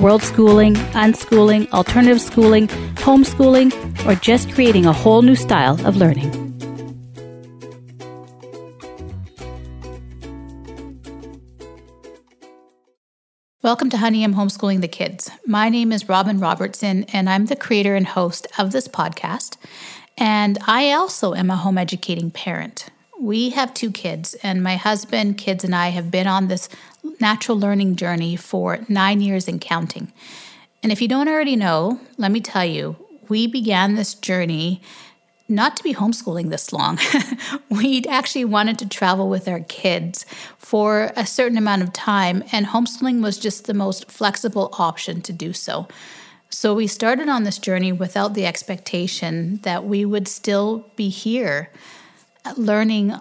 world schooling, unschooling, alternative schooling, homeschooling, or just creating a whole new style of learning. Welcome to Honey, I'm Homeschooling the Kids. My name is Robin Robertson, and I'm the creator and host of this podcast. And I also am a home educating parent. We have two kids, and my husband, kids, and I have been on this natural learning journey for nine years and counting. And if you don't already know, let me tell you, we began this journey not to be homeschooling this long. we actually wanted to travel with our kids for a certain amount of time, and homeschooling was just the most flexible option to do so. So we started on this journey without the expectation that we would still be here uh, learning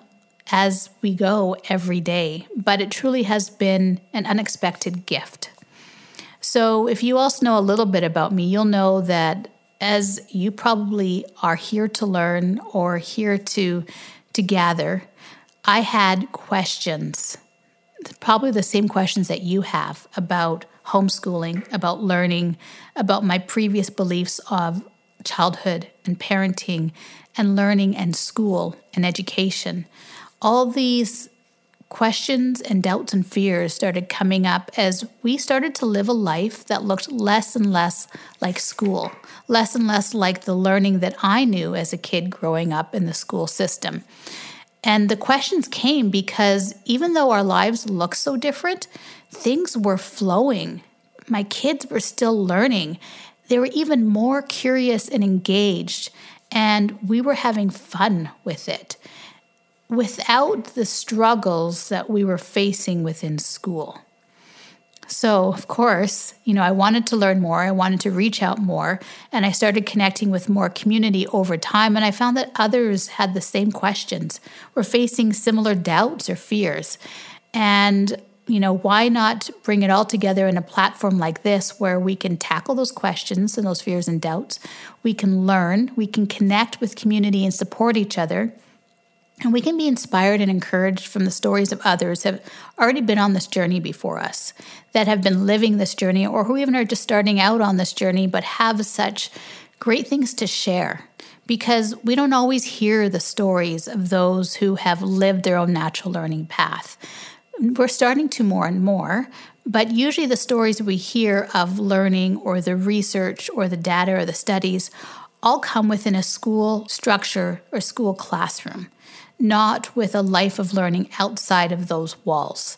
as we go every day, but it truly has been an unexpected gift. So, if you also know a little bit about me, you'll know that as you probably are here to learn or here to, to gather, I had questions, probably the same questions that you have about homeschooling, about learning, about my previous beliefs of childhood and parenting and learning and school and education all these questions and doubts and fears started coming up as we started to live a life that looked less and less like school, less and less like the learning that I knew as a kid growing up in the school system. And the questions came because even though our lives looked so different, things were flowing. My kids were still learning. They were even more curious and engaged, and we were having fun with it without the struggles that we were facing within school. So, of course, you know, I wanted to learn more, I wanted to reach out more, and I started connecting with more community over time. And I found that others had the same questions, were facing similar doubts or fears. And, you know, why not bring it all together in a platform like this where we can tackle those questions and those fears and doubts? We can learn, we can connect with community and support each other and we can be inspired and encouraged from the stories of others who have already been on this journey before us, that have been living this journey, or who even are just starting out on this journey, but have such great things to share. Because we don't always hear the stories of those who have lived their own natural learning path. We're starting to more and more, but usually the stories we hear of learning or the research or the data or the studies all come within a school structure or school classroom not with a life of learning outside of those walls.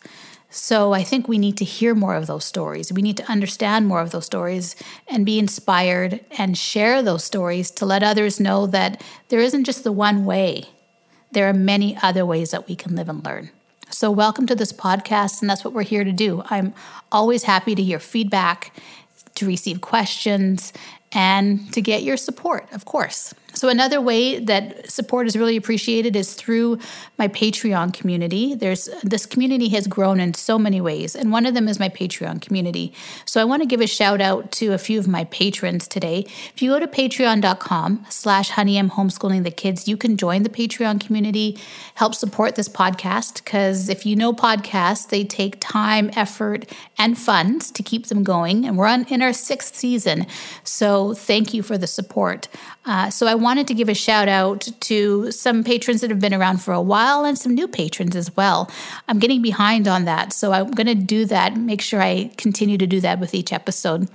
So I think we need to hear more of those stories. We need to understand more of those stories and be inspired and share those stories to let others know that there isn't just the one way. There are many other ways that we can live and learn. So, welcome to this podcast, and that's what we're here to do. I'm always happy to hear feedback, to receive questions, and to get your support, of course. So, another way that support is really appreciated is through my Patreon community. There's this community has grown in so many ways, and one of them is my Patreon community. So, I want to give a shout out to a few of my patrons today. If you go to patreon.com slash honey, homeschooling the kids, you can join the Patreon community, help support this podcast. Because if you know podcasts, they take time, effort, and funds to keep them going. And we're on in our sixth season. So, thank you for the support. Uh, so I wanted to give a shout out to some patrons that have been around for a while and some new patrons as well. I'm getting behind on that, so I'm going to do that, make sure I continue to do that with each episode.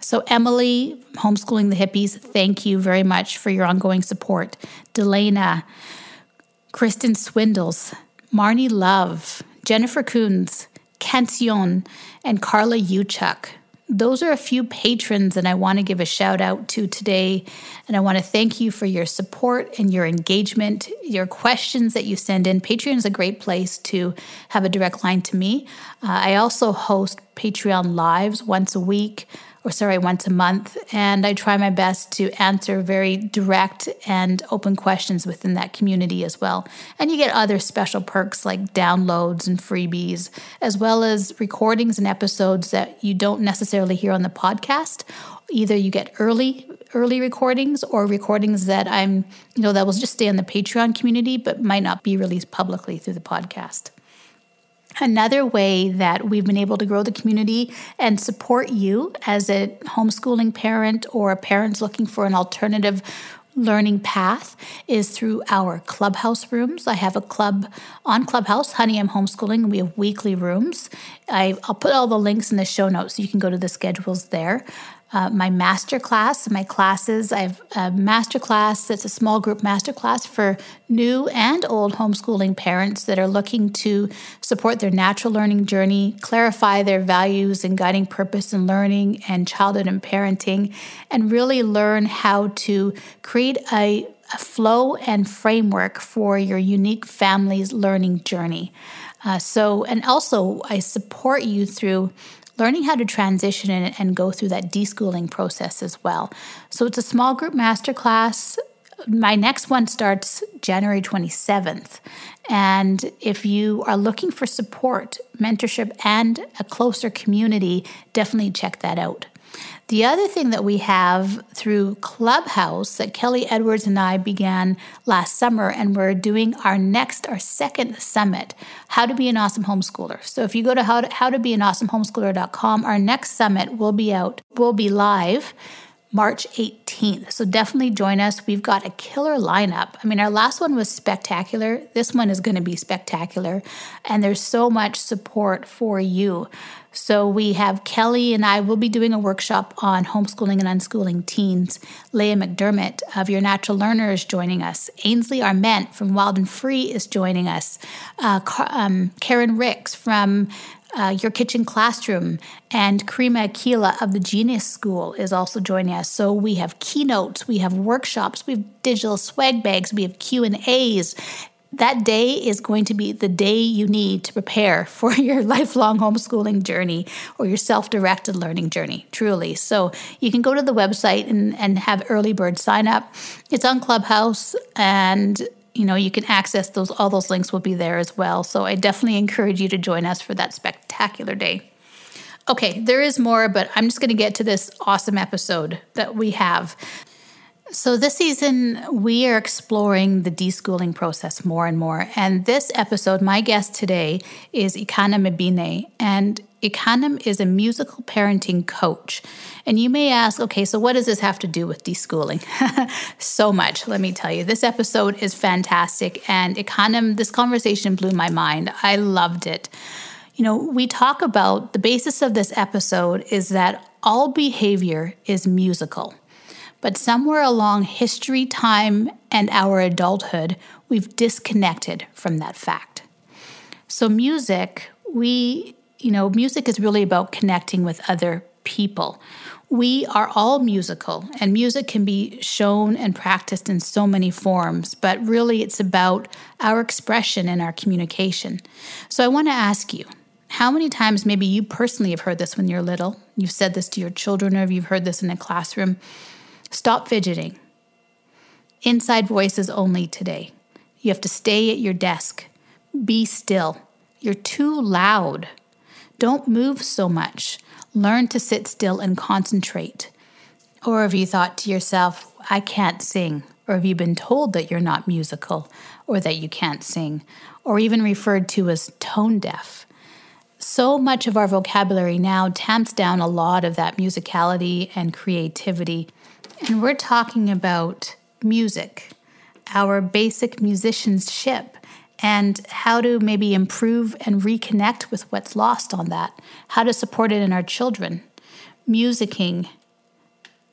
So, Emily, Homeschooling the Hippies, thank you very much for your ongoing support. Delana, Kristen Swindles, Marnie Love, Jennifer Coons, Kension, and Carla Uchuk those are a few patrons that I want to give a shout out to today. And I want to thank you for your support and your engagement, your questions that you send in. Patreon is a great place to have a direct line to me. Uh, I also host Patreon lives once a week or sorry, once a month. And I try my best to answer very direct and open questions within that community as well. And you get other special perks like downloads and freebies, as well as recordings and episodes that you don't necessarily hear on the podcast. Either you get early early recordings or recordings that I'm, you know, that will just stay in the Patreon community but might not be released publicly through the podcast. Another way that we've been able to grow the community and support you as a homeschooling parent or a parent looking for an alternative learning path is through our clubhouse rooms. I have a club on Clubhouse, Honey I'm Homeschooling, we have weekly rooms. I, will put all the links in the show notes so you can go to the schedules there uh, my master class, my classes. I have a master class that's a small group master class for new and old homeschooling parents that are looking to support their natural learning journey, clarify their values and guiding purpose in learning and childhood and parenting, and really learn how to create a, a flow and framework for your unique family's learning journey. Uh, so, and also, I support you through learning how to transition and, go through that deschooling process as well. So it's a small group masterclass. My next one starts January 27th. And if you are looking for support, mentorship, and a closer community, definitely check that out. The other thing that we have through Clubhouse that Kelly Edwards and I began last summer, and we're doing our next, our second summit, How to Be an Awesome Homeschooler. So if you go to how to, how to be an awesome homeschooler.com, our next summit will be out, will be live March 18th. So definitely join us. We've got a killer lineup. I mean, our last one was spectacular. This one is going to be spectacular. And there's so much support for you. So we have Kelly and I will be doing a workshop on homeschooling and unschooling teens. Leah McDermott of Your Natural Learner is joining us. Ainsley Arment from Wild and Free is joining us. Uh, um, Karen Ricks from uh, Your Kitchen Classroom, and Karima Akila of the Genius School is also joining us. So we have keynotes, we have workshops, we have digital swag bags, we have Q and A's. That day is going to be the day you need to prepare for your lifelong homeschooling journey or your self directed learning journey, truly. So you can go to the website and, and have early bird sign up. It's on Clubhouse and you know, you can access those, all those links will be there as well. So I definitely encourage you to join us for that spectacular day. Okay, there is more, but I'm just going to get to this awesome episode that we have. So, this season, we are exploring the deschooling process more and more. And this episode, my guest today is Ikana Mabine. And Ikanem is a musical parenting coach. And you may ask, okay, so what does this have to do with deschooling? so much, let me tell you. This episode is fantastic. And Ikanem, this conversation blew my mind. I loved it. You know, we talk about the basis of this episode is that all behavior is musical. But somewhere along history, time, and our adulthood, we've disconnected from that fact. So, music, we you know, music is really about connecting with other people. We are all musical, and music can be shown and practiced in so many forms, but really it's about our expression and our communication. So I want to ask you how many times maybe you personally have heard this when you're little? You've said this to your children, or you've heard this in a classroom. Stop fidgeting. Inside voices only today. You have to stay at your desk. Be still. You're too loud. Don't move so much. Learn to sit still and concentrate. Or have you thought to yourself, I can't sing? Or have you been told that you're not musical or that you can't sing? Or even referred to as tone deaf? So much of our vocabulary now tamps down a lot of that musicality and creativity. And we're talking about music, our basic musicianship and how to maybe improve and reconnect with what's lost on that, how to support it in our children. Musicking,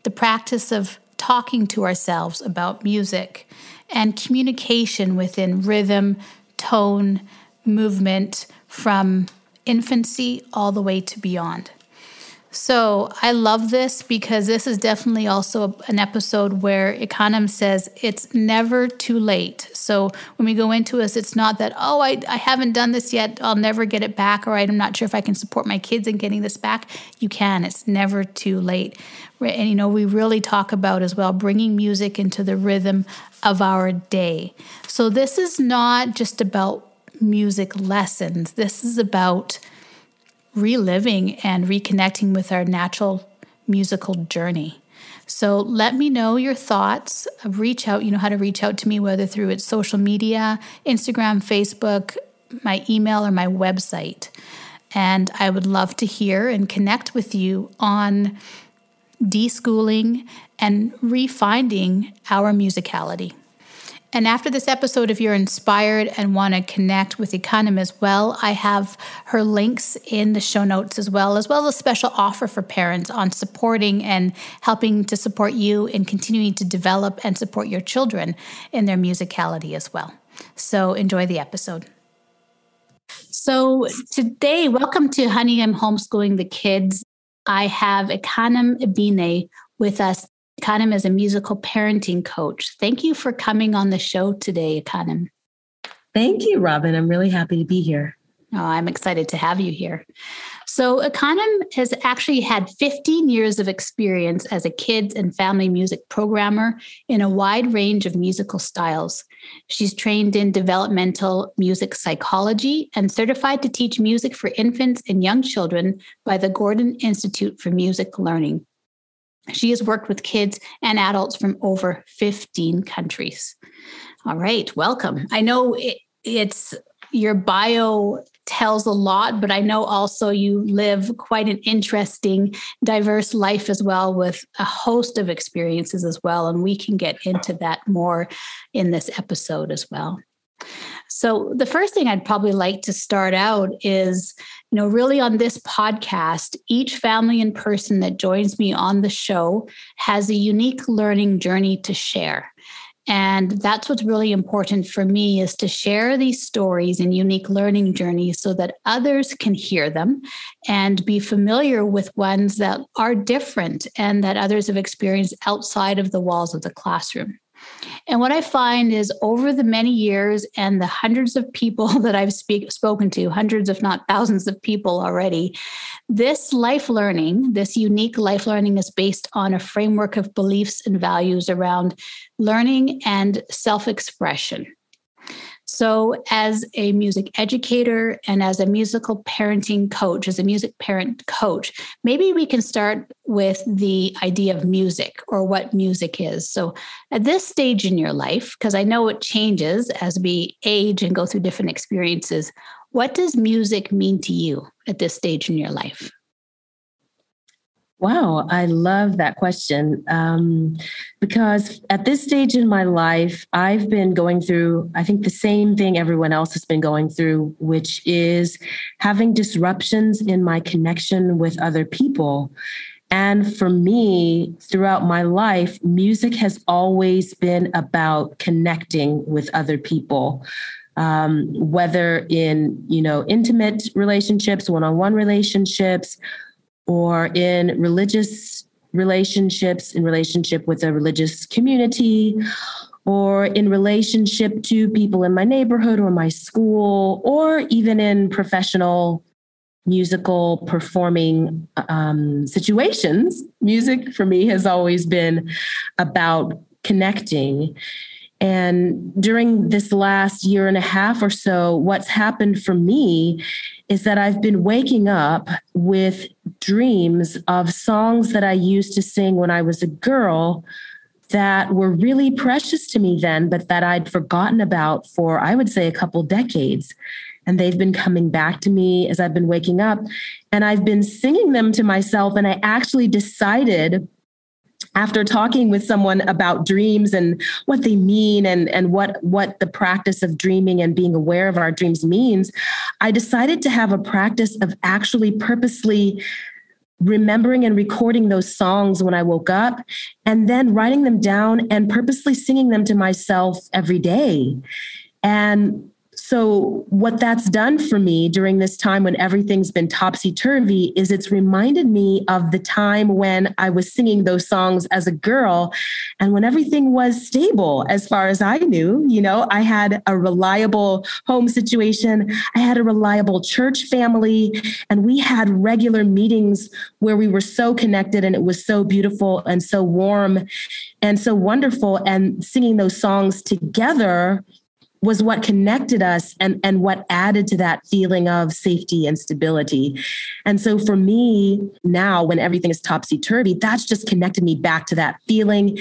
the practice of talking to ourselves about music, and communication within rhythm, tone, movement from infancy all the way to beyond. So I love this because this is definitely also an episode where Ikanem says it's never too late. So when we go into this, it's not that, oh, I, I haven't done this yet, I'll never get it back, or I'm not sure if I can support my kids in getting this back. You can, it's never too late. And, you know, we really talk about as well bringing music into the rhythm of our day. So this is not just about music lessons, this is about reliving and reconnecting with our natural musical journey. So let me know your thoughts. Reach out. You know how to reach out to me, whether through its social media, Instagram, Facebook, my email, or my website. And I would love to hear and connect with you on deschooling and refinding our musicality. And after this episode, if you're inspired and want to connect with Ikanem as well, I have her links in the show notes as well, as well as a special offer for parents on supporting and helping to support you in continuing to develop and support your children in their musicality as well. So enjoy the episode. So today, welcome to Honey I'm Homeschooling the Kids. I have Ikanem Ibine with us Ikanem is a musical parenting coach. Thank you for coming on the show today, Ikanem. Thank you, Robin. I'm really happy to be here. Oh, I'm excited to have you here. So, uh, Ikanem has actually had 15 years of experience as a kids and family music programmer in a wide range of musical styles. She's trained in developmental music psychology and certified to teach music for infants and young children by the Gordon Institute for Music Learning. She has worked with kids and adults from over 15 countries. All right, welcome. I know it, it's your bio tells a lot, but I know also you live quite an interesting, diverse life as well with a host of experiences as well. And we can get into that more in this episode as well. So, the first thing I'd probably like to start out is, you know, really on this podcast, each family and person that joins me on the show has a unique learning journey to share. And that's what's really important for me is to share these stories and unique learning journeys so that others can hear them and be familiar with ones that are different and that others have experienced outside of the walls of the classroom. And what I find is over the many years and the hundreds of people that I've speak, spoken to, hundreds, if not thousands of people already, this life learning, this unique life learning is based on a framework of beliefs and values around learning and self expression. So, as a music educator and as a musical parenting coach, as a music parent coach, maybe we can start with the idea of music or what music is. So, at this stage in your life, because I know it changes as we age and go through different experiences, what does music mean to you at this stage in your life? Wow, I love that question um, because at this stage in my life, I've been going through, I think, the same thing everyone else has been going through, which is having disruptions in my connection with other people. And for me, throughout my life, music has always been about connecting with other people. Um, whether in you know intimate relationships one-on-one relationships or in religious relationships, in relationship with a religious community, or in relationship to people in my neighborhood or my school, or even in professional musical performing um, situations. Music for me has always been about connecting. And during this last year and a half or so, what's happened for me is that I've been waking up with dreams of songs that I used to sing when I was a girl that were really precious to me then, but that I'd forgotten about for, I would say, a couple decades. And they've been coming back to me as I've been waking up. And I've been singing them to myself. And I actually decided after talking with someone about dreams and what they mean and, and what, what the practice of dreaming and being aware of our dreams means, I decided to have a practice of actually purposely remembering and recording those songs when I woke up and then writing them down and purposely singing them to myself every day. And so, what that's done for me during this time when everything's been topsy turvy is it's reminded me of the time when I was singing those songs as a girl and when everything was stable as far as I knew. You know, I had a reliable home situation, I had a reliable church family, and we had regular meetings where we were so connected and it was so beautiful and so warm and so wonderful. And singing those songs together was what connected us and, and what added to that feeling of safety and stability. And so for me now, when everything is topsy turvy, that's just connected me back to that feeling.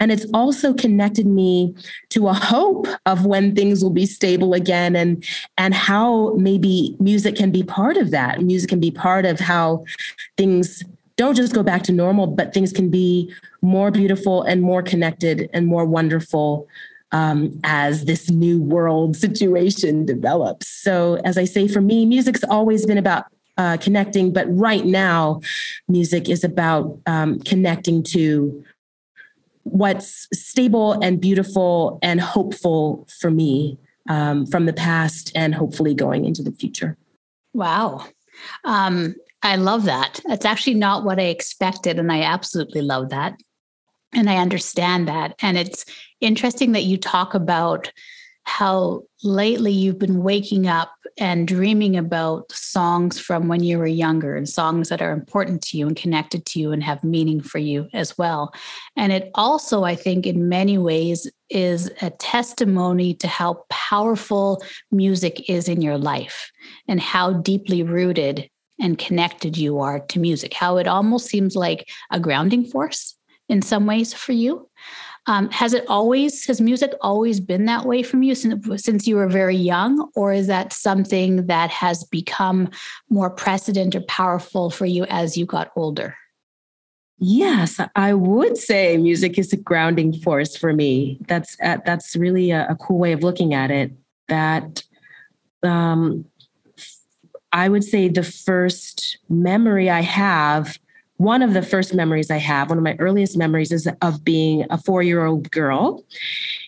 And it's also connected me to a hope of when things will be stable again and, and how maybe music can be part of that. Music can be part of how things don't just go back to normal, but things can be more beautiful and more connected and more wonderful um, as this new world situation develops. So, as I say, for me, music's always been about uh, connecting, but right now, music is about um, connecting to what's stable and beautiful and hopeful for me um, from the past and hopefully going into the future. Wow. Um, I love that. That's actually not what I expected. And I absolutely love that. And I understand that. And it's interesting that you talk about how lately you've been waking up and dreaming about songs from when you were younger and songs that are important to you and connected to you and have meaning for you as well. And it also, I think, in many ways, is a testimony to how powerful music is in your life and how deeply rooted and connected you are to music, how it almost seems like a grounding force in some ways for you. Um, has it always, has music always been that way from you since, since you were very young? Or is that something that has become more precedent or powerful for you as you got older? Yes, I would say music is a grounding force for me. That's uh, that's really a, a, cool way of looking at it. That um, I would say the first memory I have one of the first memories I have, one of my earliest memories is of being a four year old girl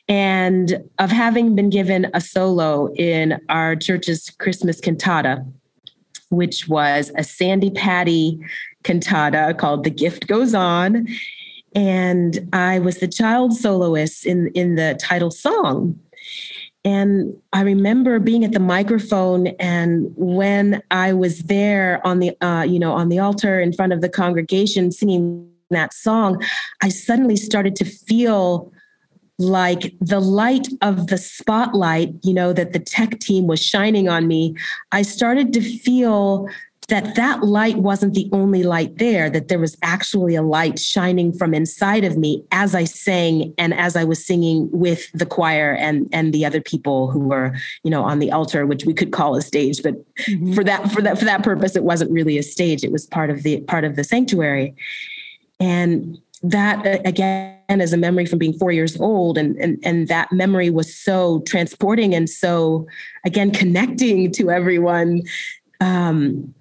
and of having been given a solo in our church's Christmas cantata, which was a Sandi Patty cantata called The Gift Goes On. And I was the child soloist in, in the title song. And I remember being at the microphone, and when I was there on the, uh, you know, on the altar in front of the congregation singing that song, I suddenly started to feel like the light of the spotlight, you know, that the tech team was shining on me. I started to feel that that light wasn't the only light there that there was actually a light shining from inside of me as i sang and as i was singing with the choir and and the other people who were you know on the altar which we could call a stage but mm-hmm. for that for that for that purpose it wasn't really a stage it was part of the part of the sanctuary and that again is a memory from being four years old and, and and that memory was so transporting and so again connecting to everyone um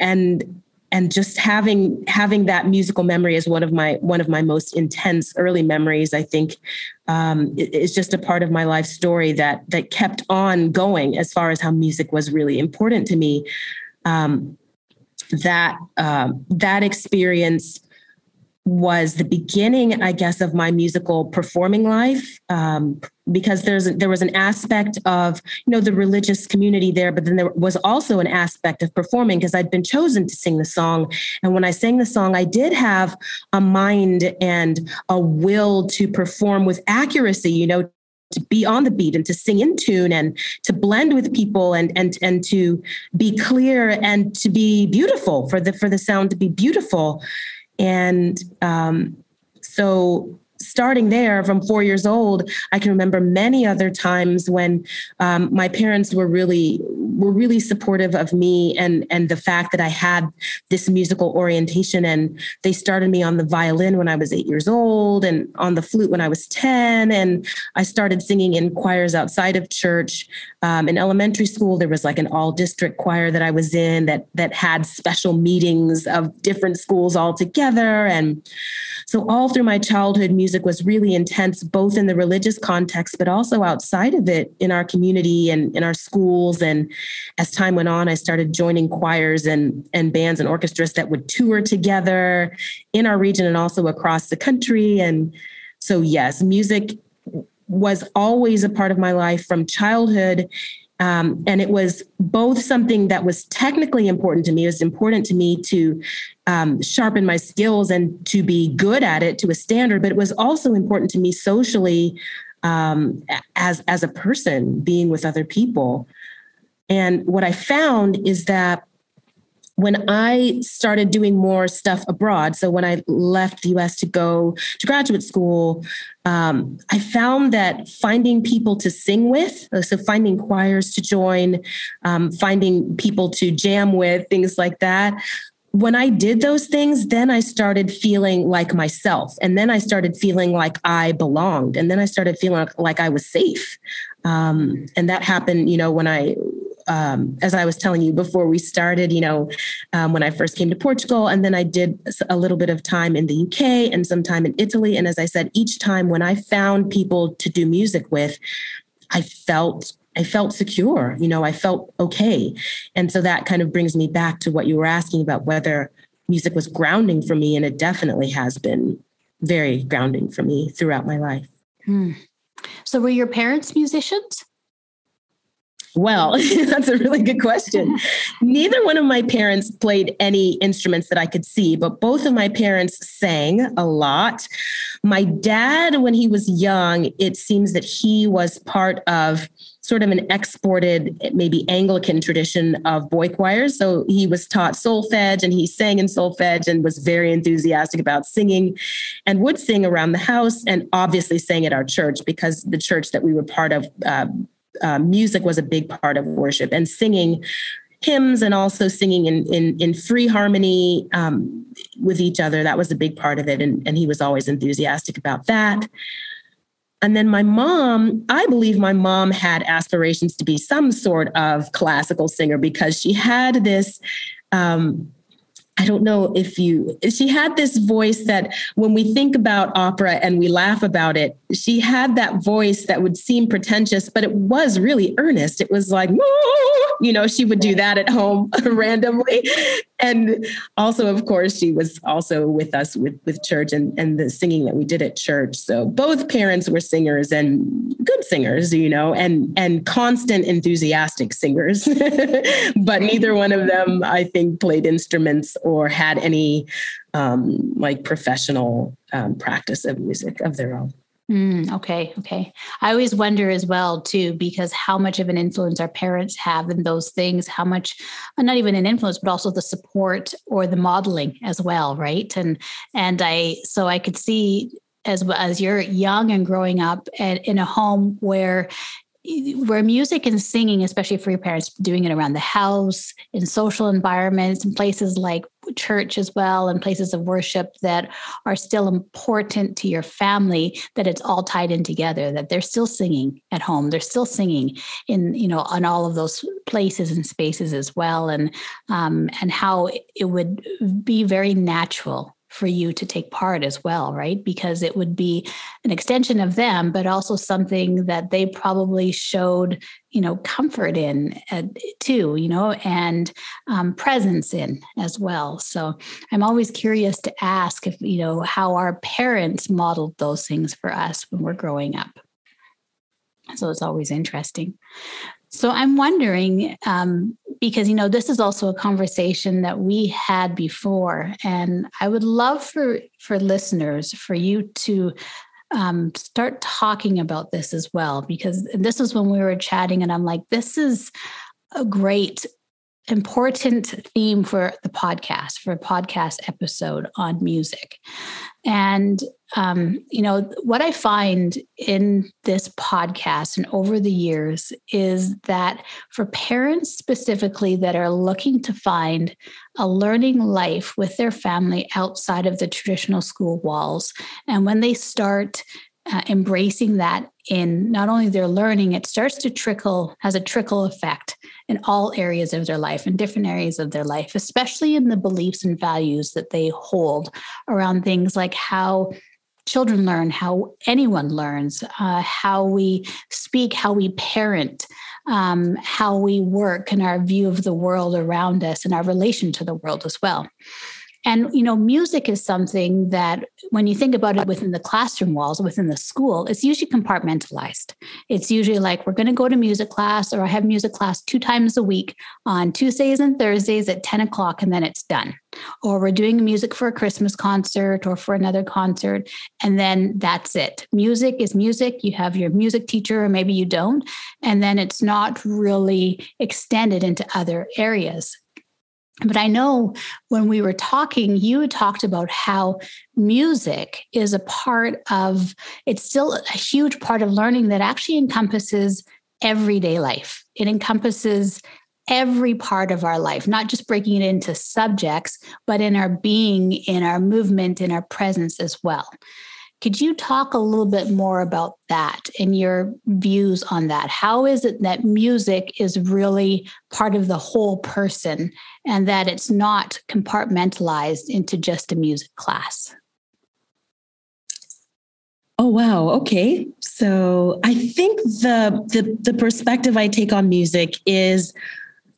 and and just having having that musical memory is one of my one of my most intense early memories i think um, is just a part of my life story that that kept on going as far as how music was really important to me. Um, that um, that experience was the beginning, I guess, of my musical performing life. Um, because there's there was an aspect of you know the religious community there, but then there was also an aspect of performing because I'd been chosen to sing the song, and when I sang the song, I did have a mind and a will to perform with accuracy. You know, to be on the beat and to sing in tune and to blend with people and and and to be clear and to be beautiful for the for the sound to be beautiful and um, so starting there from four years old i can remember many other times when um, my parents were really were really supportive of me and and the fact that i had this musical orientation and they started me on the violin when i was eight years old and on the flute when i was 10 and i started singing in choirs outside of church. Um, in elementary school there was like an all district choir that i was in that that had special meetings of different schools all together. And So, all through my childhood, music was really intense, both in the religious context, but also outside of it in our community and in our schools. And as time went on, I started joining choirs and, and bands and orchestras that would tour together in our region and also across the country. And so, yes, music was always a part of my life from childhood um, and it was both something that was technically important to me. It was important to me to um, sharpen my skills and to be good at it to a standard, but it was also important to me socially um, as as a person, being with other people. And what I found is that when I started doing more stuff abroad, so when I left the US to go to graduate school, um, I found that finding people to sing with, uh, so finding choirs to join, um, finding people to jam with, things like that. When I did those things, then I started feeling like myself. And then I started feeling like I belonged. And then I started feeling like I was safe. Um, and that happened, you know, when I um, as I was telling you before we started, you know, um, when I first came to Portugal, and then I did a little bit of time in the UK and some time in Italy. And as I said, each time when I found people to do music with, I felt I felt secure, you know, I felt okay. And so that kind of brings me back to what you were asking about whether music was grounding for me. And it definitely has been very grounding for me throughout my life. Hmm. So, were your parents musicians? Well, that's a really good question. Neither one of my parents played any instruments that I could see, but both of my parents sang a lot. My dad, when he was young, it seems that he was part of sort of an exported, maybe Anglican tradition of boy choirs. So he was taught solfege and he sang in solfege and was very enthusiastic about singing and would sing around the house and obviously sang at our church because the church that we were part of. Uh, uh, music was a big part of worship and singing hymns and also singing in in, in free harmony um, with each other. That was a big part of it, and, and he was always enthusiastic about that. And then my mom, I believe my mom had aspirations to be some sort of classical singer because she had this um, I don't know if you, she had this voice that when we think about opera and we laugh about it, she had that voice that would seem pretentious, but it was really earnest. It was like, you know, she would do that at home randomly. And also, of course, she was also with us with, with church and, and the singing that we did at church. So both parents were singers and good singers, you know, and, and constant enthusiastic singers. but neither one of them, I think, played instruments or had any um, like professional um, practice of music of their own. Mm, okay, okay. I always wonder as well too, because how much of an influence our parents have in those things, how much, uh, not even an influence, but also the support or the modeling as well, right? And and I so I could see as as you're young and growing up and in a home where where music and singing, especially for your parents, doing it around the house, in social environments, in places like church as well, and places of worship that are still important to your family, that it's all tied in together, that they're still singing at home, they're still singing in, you know, on all of those places and spaces as well. And um, and how it would be very natural for you to take part as well, right? Because it would be an extension of them, but also something that they probably showed, you know, comfort in uh, too, you know, and um, presence in as well. So I'm always curious to ask if, you know, how our parents modeled those things for us when we're growing up. So it's always interesting. So I'm wondering, um, because you know this is also a conversation that we had before, and I would love for for listeners for you to um, start talking about this as well, because this is when we were chatting, and I'm like, this is a great important theme for the podcast for a podcast episode on music. And um, you know what i find in this podcast and over the years is that for parents specifically that are looking to find a learning life with their family outside of the traditional school walls and when they start uh, embracing that in not only their learning, it starts to trickle, has a trickle effect in all areas of their life, in different areas of their life, especially in the beliefs and values that they hold around things like how children learn, how anyone learns, uh, how we speak, how we parent, um, how we work, and our view of the world around us and our relation to the world as well. And, you know, music is something that when you think about it within the classroom walls, within the school, it's usually compartmentalized. It's usually like, we're going to go to music class, or I have music class two times a week on Tuesdays and Thursdays at 10 o'clock, and then it's done. Or we're doing music for a Christmas concert or for another concert, and then that's it. Music is music. You have your music teacher, or maybe you don't. And then it's not really extended into other areas. But I know when we were talking, you talked about how music is a part of, it's still a huge part of learning that actually encompasses everyday life. It encompasses every part of our life, not just breaking it into subjects, but in our being, in our movement, in our presence as well. Could you talk a little bit more about that and your views on that? How is it that music is really part of the whole person and that it's not compartmentalized into just a music class? Oh wow, okay. So I think the the the perspective I take on music is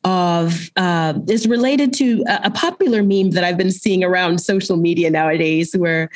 of uh, is related to a, a, popular meme that I've been seeing around social media nowadays, where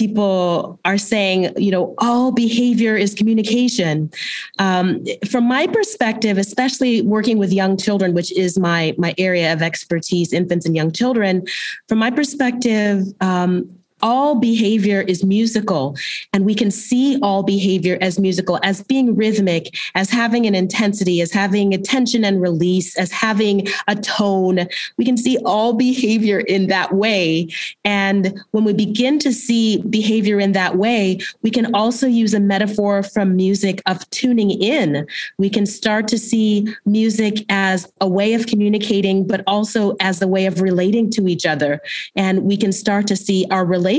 people are saying, you know, all behavior is communication. Um, from my perspective, especially working with young children, which is my my area of expertise, infants and young children. From my perspective, um, all behavior is musical and we can see all behavior as musical as being rhythmic as having an intensity as having a tension and release as having a tone. We can see all behavior in that way. And when we begin to see behavior in that way we can also use a metaphor from music of tuning in. We can start to see music as a way of communicating but also as a way of relating to each other. And we can start to see our relationship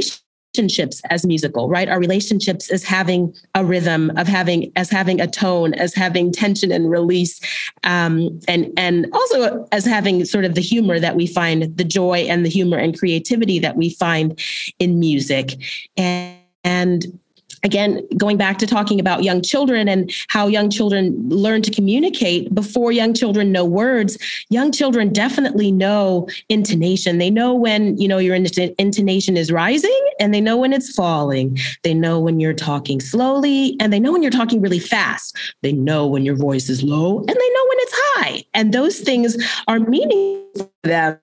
relationships as musical right? Our relationships as having a rhythm of having as having a tone as having tension and release um, and and also as having sort of the humor that we find the joy and the humor and creativity that we find in music. And and again, going back to talking about young children and how young children learn to communicate before young children know words, young children definitely know intonation. They know when, you know, your intonation is rising and they know when it's falling. They know when you're talking slowly and they know when you're talking really fast. They know when your voice is low and they know when it's high. And those things are meaningful to them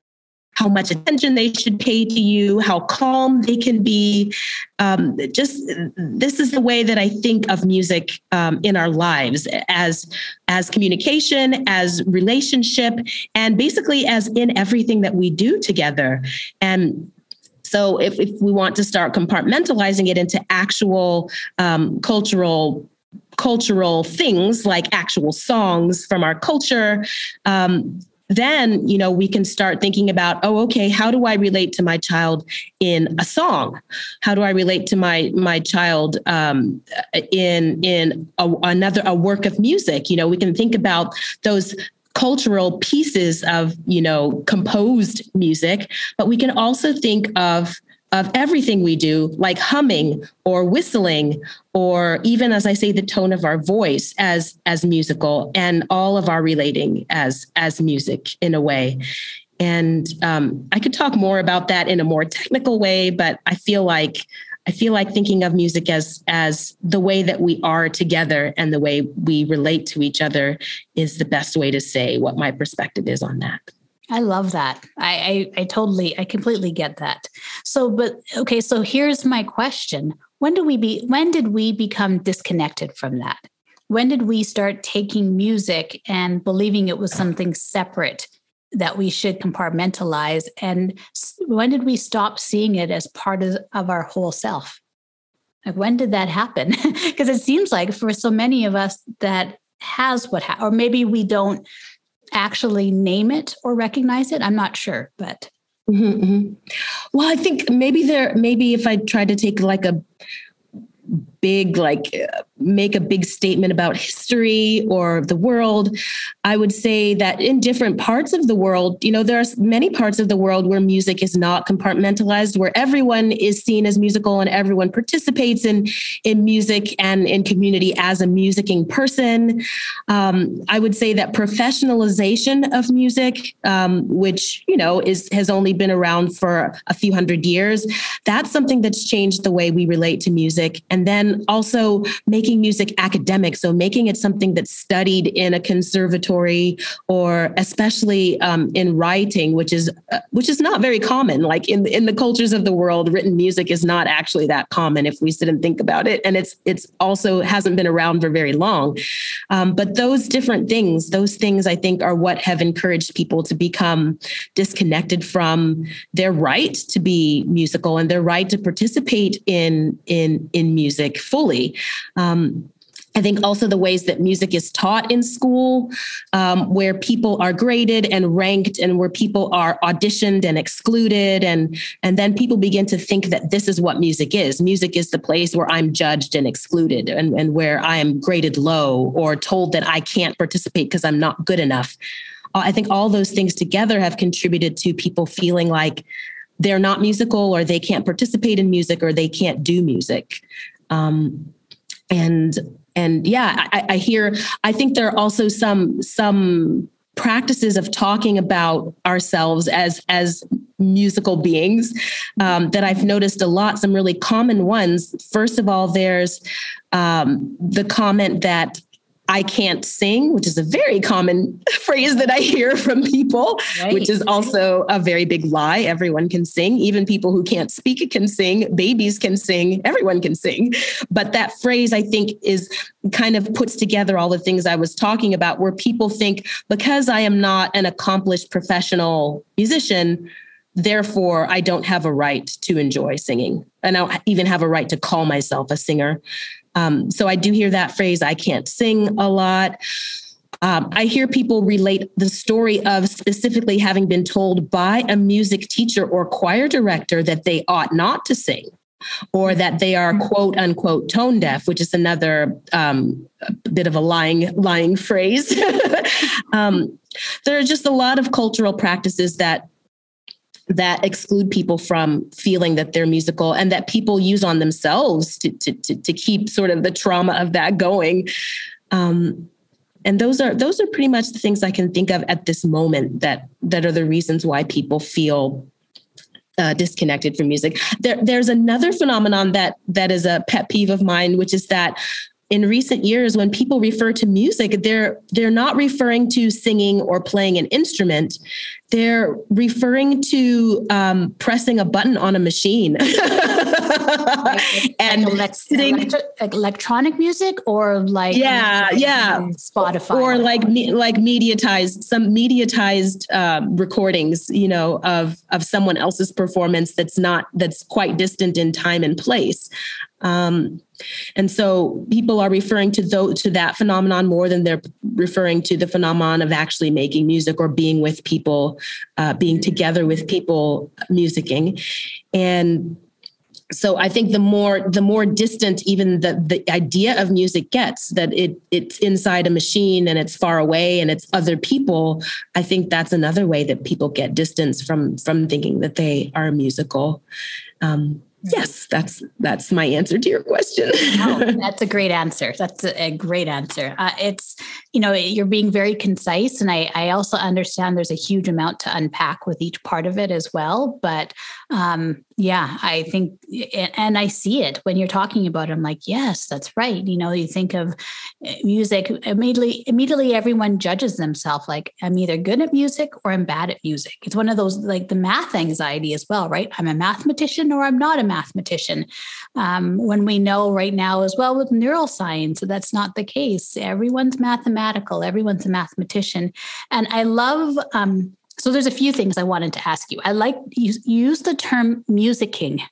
how much attention they should pay to you, how calm they can be. Um, just this is the way that I think of music um, in our lives as as communication, as relationship, and basically as in everything that we do together. And so, if, if we want to start compartmentalizing it into actual um, cultural cultural things like actual songs from our culture um, then you know we can start thinking about oh okay how do i relate to my child in a song? How do i relate to my my child um, in in a, another a work of music? You know we can think about those cultural pieces of you know composed music but we can also think of of everything we do, like humming or whistling, or even as I say, the tone of our voice as as musical, and all of our relating as as music in a way. And um, I could talk more about that in a more technical way, but I feel like I feel like thinking of music as as the way that we are together and the way we relate to each other is the best way to say what my perspective is on that. I love that. I, I, I totally, I completely get that. So, but okay, so here's my question: When do we be? When did we become disconnected from that? When did we start taking music and believing it was something separate that we should compartmentalize? And when did we stop seeing it as part of, of our whole self? Like when did that happen? Because it seems like for so many of us that has what, ha- or maybe we don't actually name it or recognize it. I'm not sure, but. Mm-hmm, mm-hmm. Well, I think maybe there, maybe if I try to take like a big like make a big statement about history or the world i would say that in different parts of the world you know there's many parts of the world where music is not compartmentalized where everyone is seen as musical and everyone participates in in music and in community as a musicking person. Um, i would say that professionalization of music um, which you know is has only been around for a few hundred years that's something that's changed the way we relate to music. And then also making music academic. So making it something that's studied in a conservatory or especially um, in writing, which is uh, which is not very common. Like in in the cultures of the world, written music is not actually that common if we sit and think about it. And it's it's also hasn't been around for very long. Um, but those different things, those things I think are what have encouraged people to become disconnected from their right to be musical and their right to participate in in in music fully. Um, I think also the ways that music is taught in school, um, where people are graded and ranked, and where people are auditioned and excluded, and and then people begin to think that this is what music is. Music is the place where I'm judged and excluded, and, and where I am graded low or told that I can't participate because I'm not good enough. Uh, I think all those things together have contributed to people feeling like they're not musical or they can't participate in music or they can't do music. Um, and and yeah, I, I hear. I think there are also some some practices of talking about ourselves as as musical beings um, that I've noticed a lot. Some really common ones. First of all, there's um, the comment that I can't sing, which is a very common phrase that I hear from people, right. which is also a very big lie. Everyone can sing. Even people who can't speak can sing. Babies can sing. Everyone can sing. But that phrase, I think, is kind of puts together all the things I was talking about, where people think because I am not an accomplished professional musician, therefore I don't have a right to enjoy singing. And I don't even have a right to call myself a singer. Um, so I do hear that phrase, I can't sing a lot. Um, I hear people relate the story of specifically having been told by a music teacher or choir director that they ought not to sing or that they are quote unquote tone deaf, which is another um, bit of a lying lying phrase. um, there are just a lot of cultural practices that that exclude people from feeling that they're musical and that people use on themselves to, to, to, to keep sort of the trauma of that going. Um, and those are those are pretty much the things I can think of at this moment that that are the reasons why people feel uh, disconnected from music. There, there's another phenomenon that that is a pet peeve of mine, which is that in recent years when people refer to music they're they're not referring to singing or playing an instrument. They're referring to um, pressing a button on a machine. And like sitting, electronic music or like yeah yeah. spotify? Or like like mediatized some mediatized um, recordings you know of of someone else's performance that's not that's quite distant in time and place um, and so people are referring to th- to that phenomenon more than they're referring to the phenomenon of actually making music or being with people, uh, being together with people musicking. And so I think the more the more distant even the the idea of music gets that it it's inside a machine and it's far away and it's other people, I think that's another way that people get distance from from thinking that they are musical. Um, yes that's that's my answer to your question. Oh, that's a great answer. That's a, great answer. Uh, it's you know you're being very concise and I, I also understand there's a huge amount to unpack with each part of it as well but um, yeah i think and i see it when you're talking about it. I'm like yes that's right. You know you think of eh, music immediately immediately everyone judges themselves like i'm either good at music or i'm bad at music. It's one of those like the math anxiety as well right? I'm a mathematician or i'm not a mathematician um, when we know right now as well with neuroscience that's not the case everyone's mathematical everyone's a mathematician and i love um, so there's a few things I wanted to ask you. I like you use the term musicking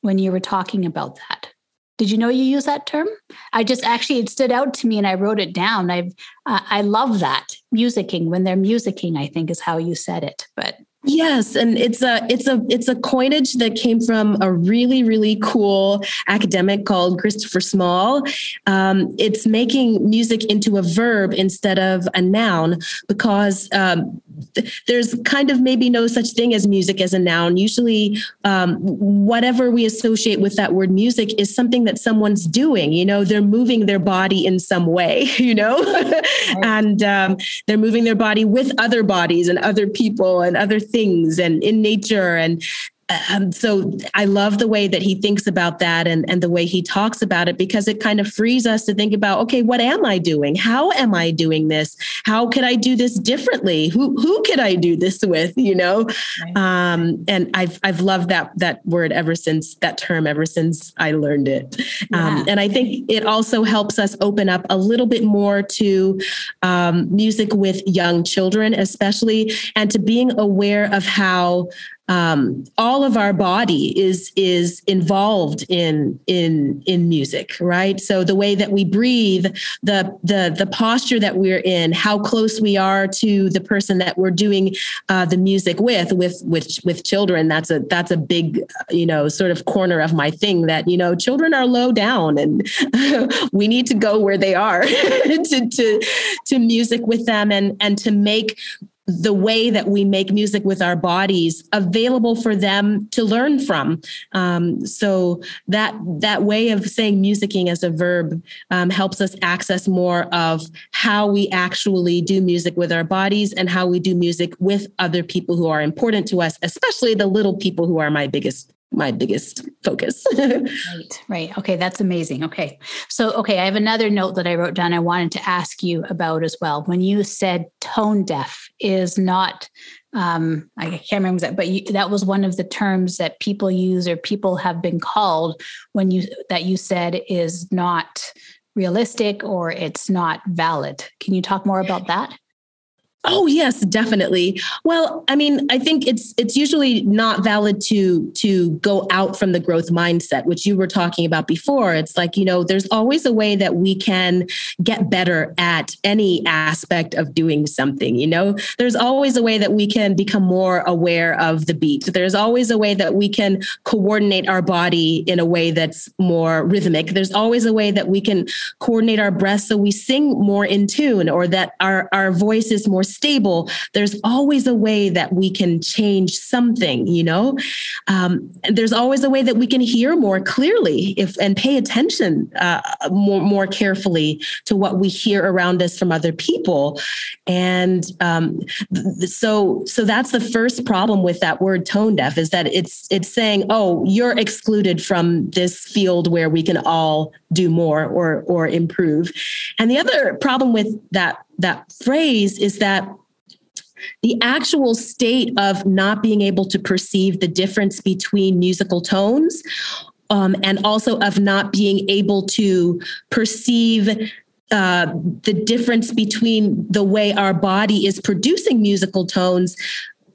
when you were talking about that. Did you know you use that term? I just actually it stood out to me and I wrote it down. I uh, I love that musicking when they're musicking. I think is how you said it. But Yes, and it's a it's a it's a coinage that came from a really really cool academic called Christopher Small. Um, it's making music into a verb instead of a noun because um, th- there's kind of maybe no such thing as music as a noun. Usually, um, whatever we associate with that word music is something that someone's doing. You know, they're moving their body in some way. You know, and um, they're moving their body with other bodies and other people and other things and in nature and um, so I love the way that he thinks about that and, and the way he talks about it because it kind of frees us to think about, okay, what am I doing? How am I doing this? How could I do this differently? Who who could I do this with? You know, right. um, and I've I've loved that that word ever since that term ever since I learned it, um, and I think it also helps us open up a little bit more to um, music with young children, especially, and to being aware of how um, all of our body is is involved in in in music right? So the way that we breathe the the the posture that we're in how close we are to the person that we're doing uh, the music with with with with children that's a that's a big you know sort of corner of my thing that you know children are low down and we need to go where they are to to to music with them and and to make the way that we make music with our bodies available for them to learn from. Um, so that that way of saying musicking as a verb um, helps us access more of how we actually do music with our bodies and how we do music with other people who are important to us, especially the little people who are my biggest my biggest focus. right, right. Okay, that's amazing. Okay. So, okay, I have another note that I wrote down I wanted to ask you about as well. When you said tone deaf is not um I can't remember that, but you, that was one of the terms that people use or people have been called when you that you said is not realistic or it's not valid. Can you talk more about that? Oh yes, definitely. Well, I mean, I think it's it's usually not valid to to go out from the growth mindset, which you were talking about before. It's like, you know, there's always a way that we can get better at any aspect of doing something, you know? There's always a way that we can become more aware of the beat. There's always a way that we can coordinate our body in a way that's more rhythmic. There's always a way that we can coordinate our breath so we sing more in tune or that our our voice is more stable, there's always a way that we can change something, you know? Um, there's always a way that we can hear more clearly if and pay attention uh, more, more carefully to what we hear around us from other people. And um, so, so that's the first problem with that word tone deaf is that it's it's saying, oh, you're excluded from this field where we can all do more or or improve. And the other problem with that that phrase is that the actual state of not being able to perceive the difference between musical tones um, and also of not being able to perceive uh, the difference between the way our body is producing musical tones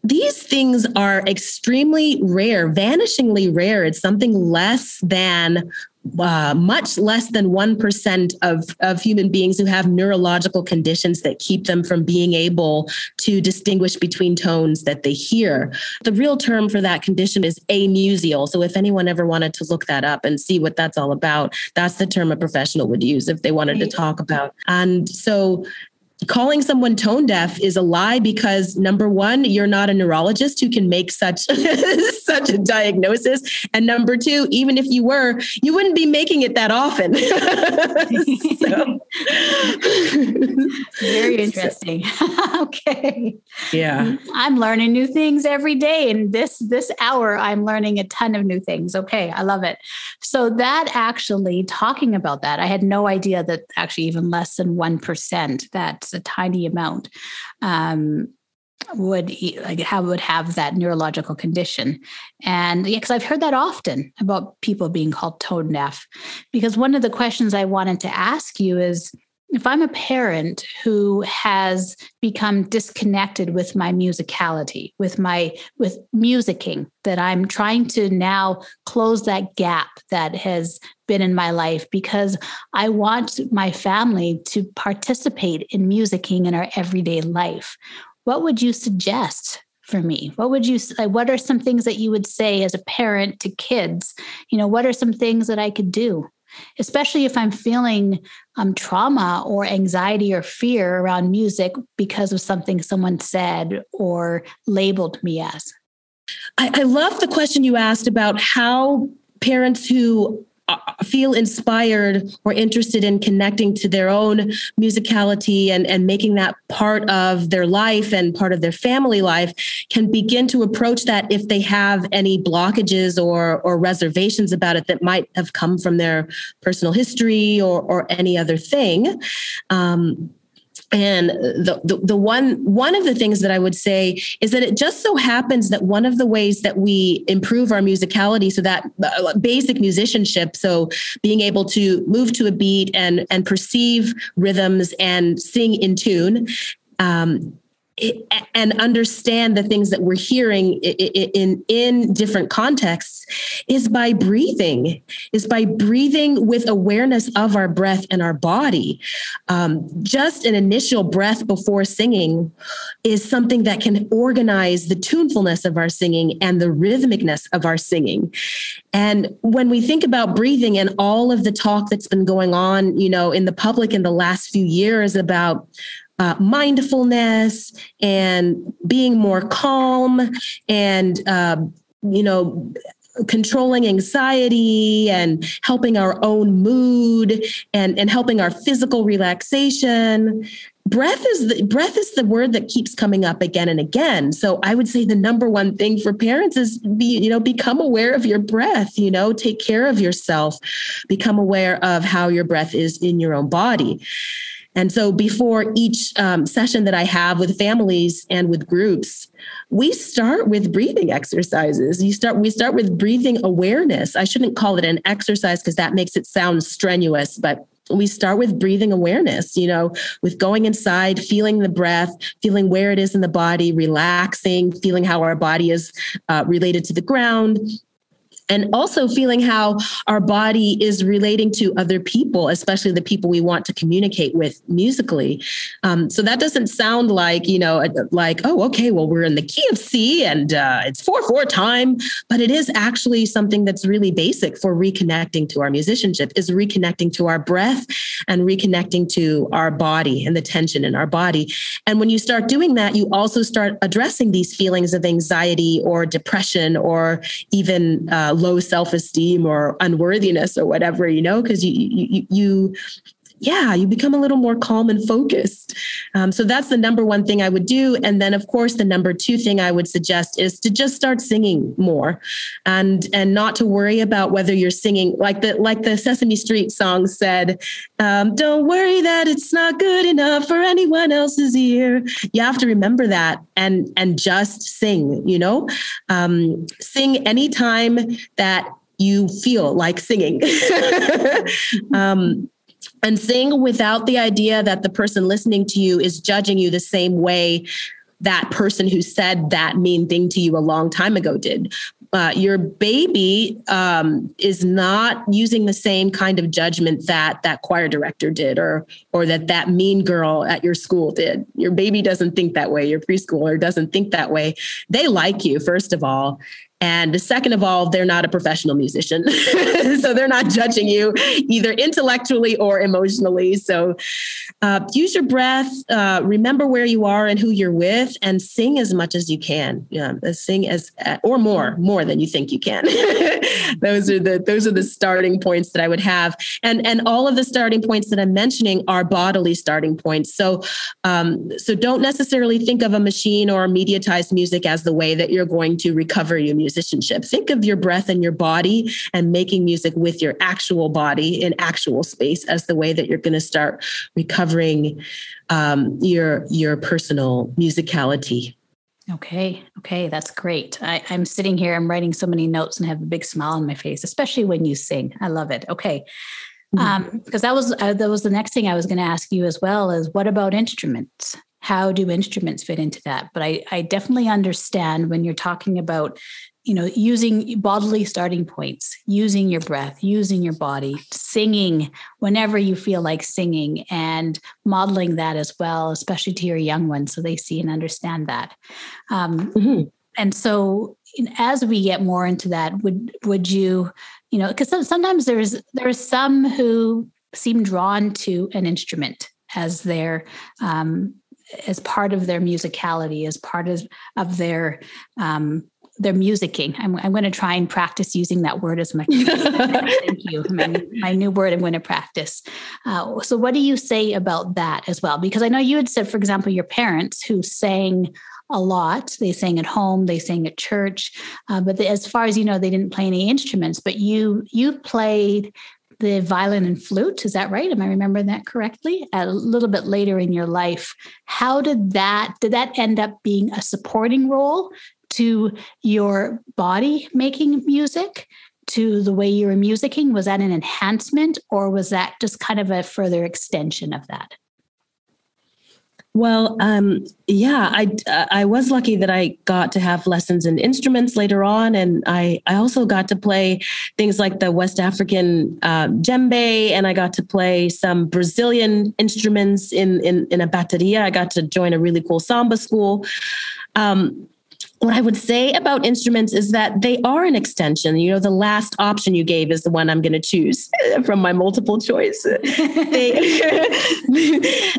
these things are extremely rare, vanishingly rare. It's something less than uh, much less than 1% of, of human beings who have neurological conditions that keep them from being able to distinguish between tones that they hear. The real term for that condition is amusia. So if anyone ever wanted to look that up and see what that's all about, that's the term a professional would use if they wanted to talk about. And so calling someone tone deaf is a lie because number one you're not a neurologist who can make such such a diagnosis. And number two even if you were you wouldn't be making it that often. Very interesting. Okay. Yeah. I'm learning new things every day and this this hour i'm learning a ton of new things. Okay i love it. So that actually talking about that i had no idea that actually even less than 1% that's a tiny amount. Um, would like have would have that neurological condition and yeah because i've heard that often about people being called tone deaf because one of the questions i wanted to ask you is if I'm a parent who has become disconnected with my musicality, with my with musicking, that I'm trying to now close that gap that has been in my life because I want my family to participate in musicking in our everyday life. What would you suggest for me? What would you like, what are some things that you would say as a parent to kids? You know, what are some things that I could do? Especially if I'm feeling um, trauma or anxiety or fear around music because of something someone said or labeled me as. I, I love the question you asked about how parents who feel inspired or interested in connecting to their own musicality and, and making that part of their life and part of their family life can begin to approach that if they have any blockages or, or reservations about it that might have come from their personal history or, or any other thing. Um, and the, the, the one one of the things that I would say is that it just so happens that one of the ways that we improve our musicality, so that uh, basic musicianship, so being able to move to a beat and and perceive rhythms and sing in tune, um, and understand the things that we're hearing in in different contexts is by breathing is by breathing with awareness of our breath and our body. Um, just an initial breath before singing is something that can organize the tunefulness of our singing and the rhythmicness of our singing. And when we think about breathing and all of the talk that's been going on you know in the public in the last few years about uh, mindfulness and being more calm and uh, you know controlling anxiety and helping our own mood and, and helping our physical relaxation. Breath is the breath is the word that keeps coming up again and again. So i would say the number one thing for parents is be you know become aware of your breath you know take care of yourself. Become aware of how your breath is in your own body and so before each um, session that I have with families and with groups, we start with breathing exercises. You start we start with breathing awareness. I shouldn't call it an exercise because that makes it sound strenuous, but we start with breathing awareness, you know, with going inside, feeling the breath, feeling where it is in the body, relaxing, feeling how our body is uh, related to the ground, and also feeling how our body is relating to other people, especially the people we want to communicate with musically. Um, so that doesn't sound like, you know, like, oh, okay, well, we're in the key of C and uh, it's 4 4 time, but it is actually something that's really basic for reconnecting to our musicianship, is reconnecting to our breath and reconnecting to our body and the tension in our body. And when you start doing that, you also start addressing these feelings of anxiety or depression or even uh, low self-esteem or unworthiness or whatever you know because you, you you yeah, you become a little more calm and focused. Um, so that's the number one thing I would do. And then, of course, the number two thing I would suggest is to just start singing more, and and not to worry about whether you're singing like the like the Sesame Street song said. Um, Don't worry that it's not good enough for anyone else's ear. You have to remember that and and just sing. You know, um, sing anytime that you feel like singing. um, and sing without the idea that the person listening to you is judging you the same way that person who said that mean thing to you a long time ago did. Uh, your baby um, is not using the same kind of judgment that that choir director did, or or that that mean girl at your school did. Your baby doesn't think that way. Your preschooler doesn't think that way. They like you first of all, and second of all, they're not a professional musician. so they're not judging you either intellectually or emotionally. So uh, use your breath, uh, remember where you are and who you're with, and sing as much as you can. Yeah, sing as uh, or more, more than you think you can. those are the those are the starting points that I would have. And and all of the starting points that I'm mentioning are bodily starting points. So um, so don't necessarily think of a machine or mediatized music as the way that you're going to recover your music musicianship. Think of your breath and your body and making music with your actual body in actual space as the way that you're going to start recovering um, your your personal musicality. Okay. Okay. That's great. I, am sitting here, I'm writing so many notes and have a big smile on my face, especially when you sing. I love it. Okay. Mm-hmm. Um, because that was uh, that was the next thing I was going to ask you as well is what about instruments? how do instruments fit into that? But I, I definitely understand when you're talking about you know using bodily starting points using your breath using your body singing whenever you feel like singing and modeling that as well especially to your young ones so they see and understand that um, mm-hmm. and so as we get more into that would would you you know because sometimes there's there's some who seem drawn to an instrument as their um, as part of their musicality as part of, of their um, their musicking. I'm, I'm going to try and practice using that word as much. As Thank you. My, my, new word I'm going to practice. Uh, so, what do you say about that as well? Because I know you had said, for example, your parents who sang a lot. They sang at home, they sang at church, uh, but the, as far as you know, they didn't play any instruments. But you you played the violin and flute. Is that right? Am I remembering that correctly? A little bit later in your life, how did that did that end up being a supporting role to your body making music? To the way you were musicking, was that an enhancement or was that just kind of a further extension of that? Well, um, yeah, I I was lucky that I got to have lessons in instruments later on, and I I also got to play things like the West African uh, djembe, and I got to play some Brazilian instruments in in in a bateria. I got to join a really cool samba school. Um, what I would say about instruments is that they are an extension. You know, the last option you gave is the one I'm going to choose from my multiple choice. they,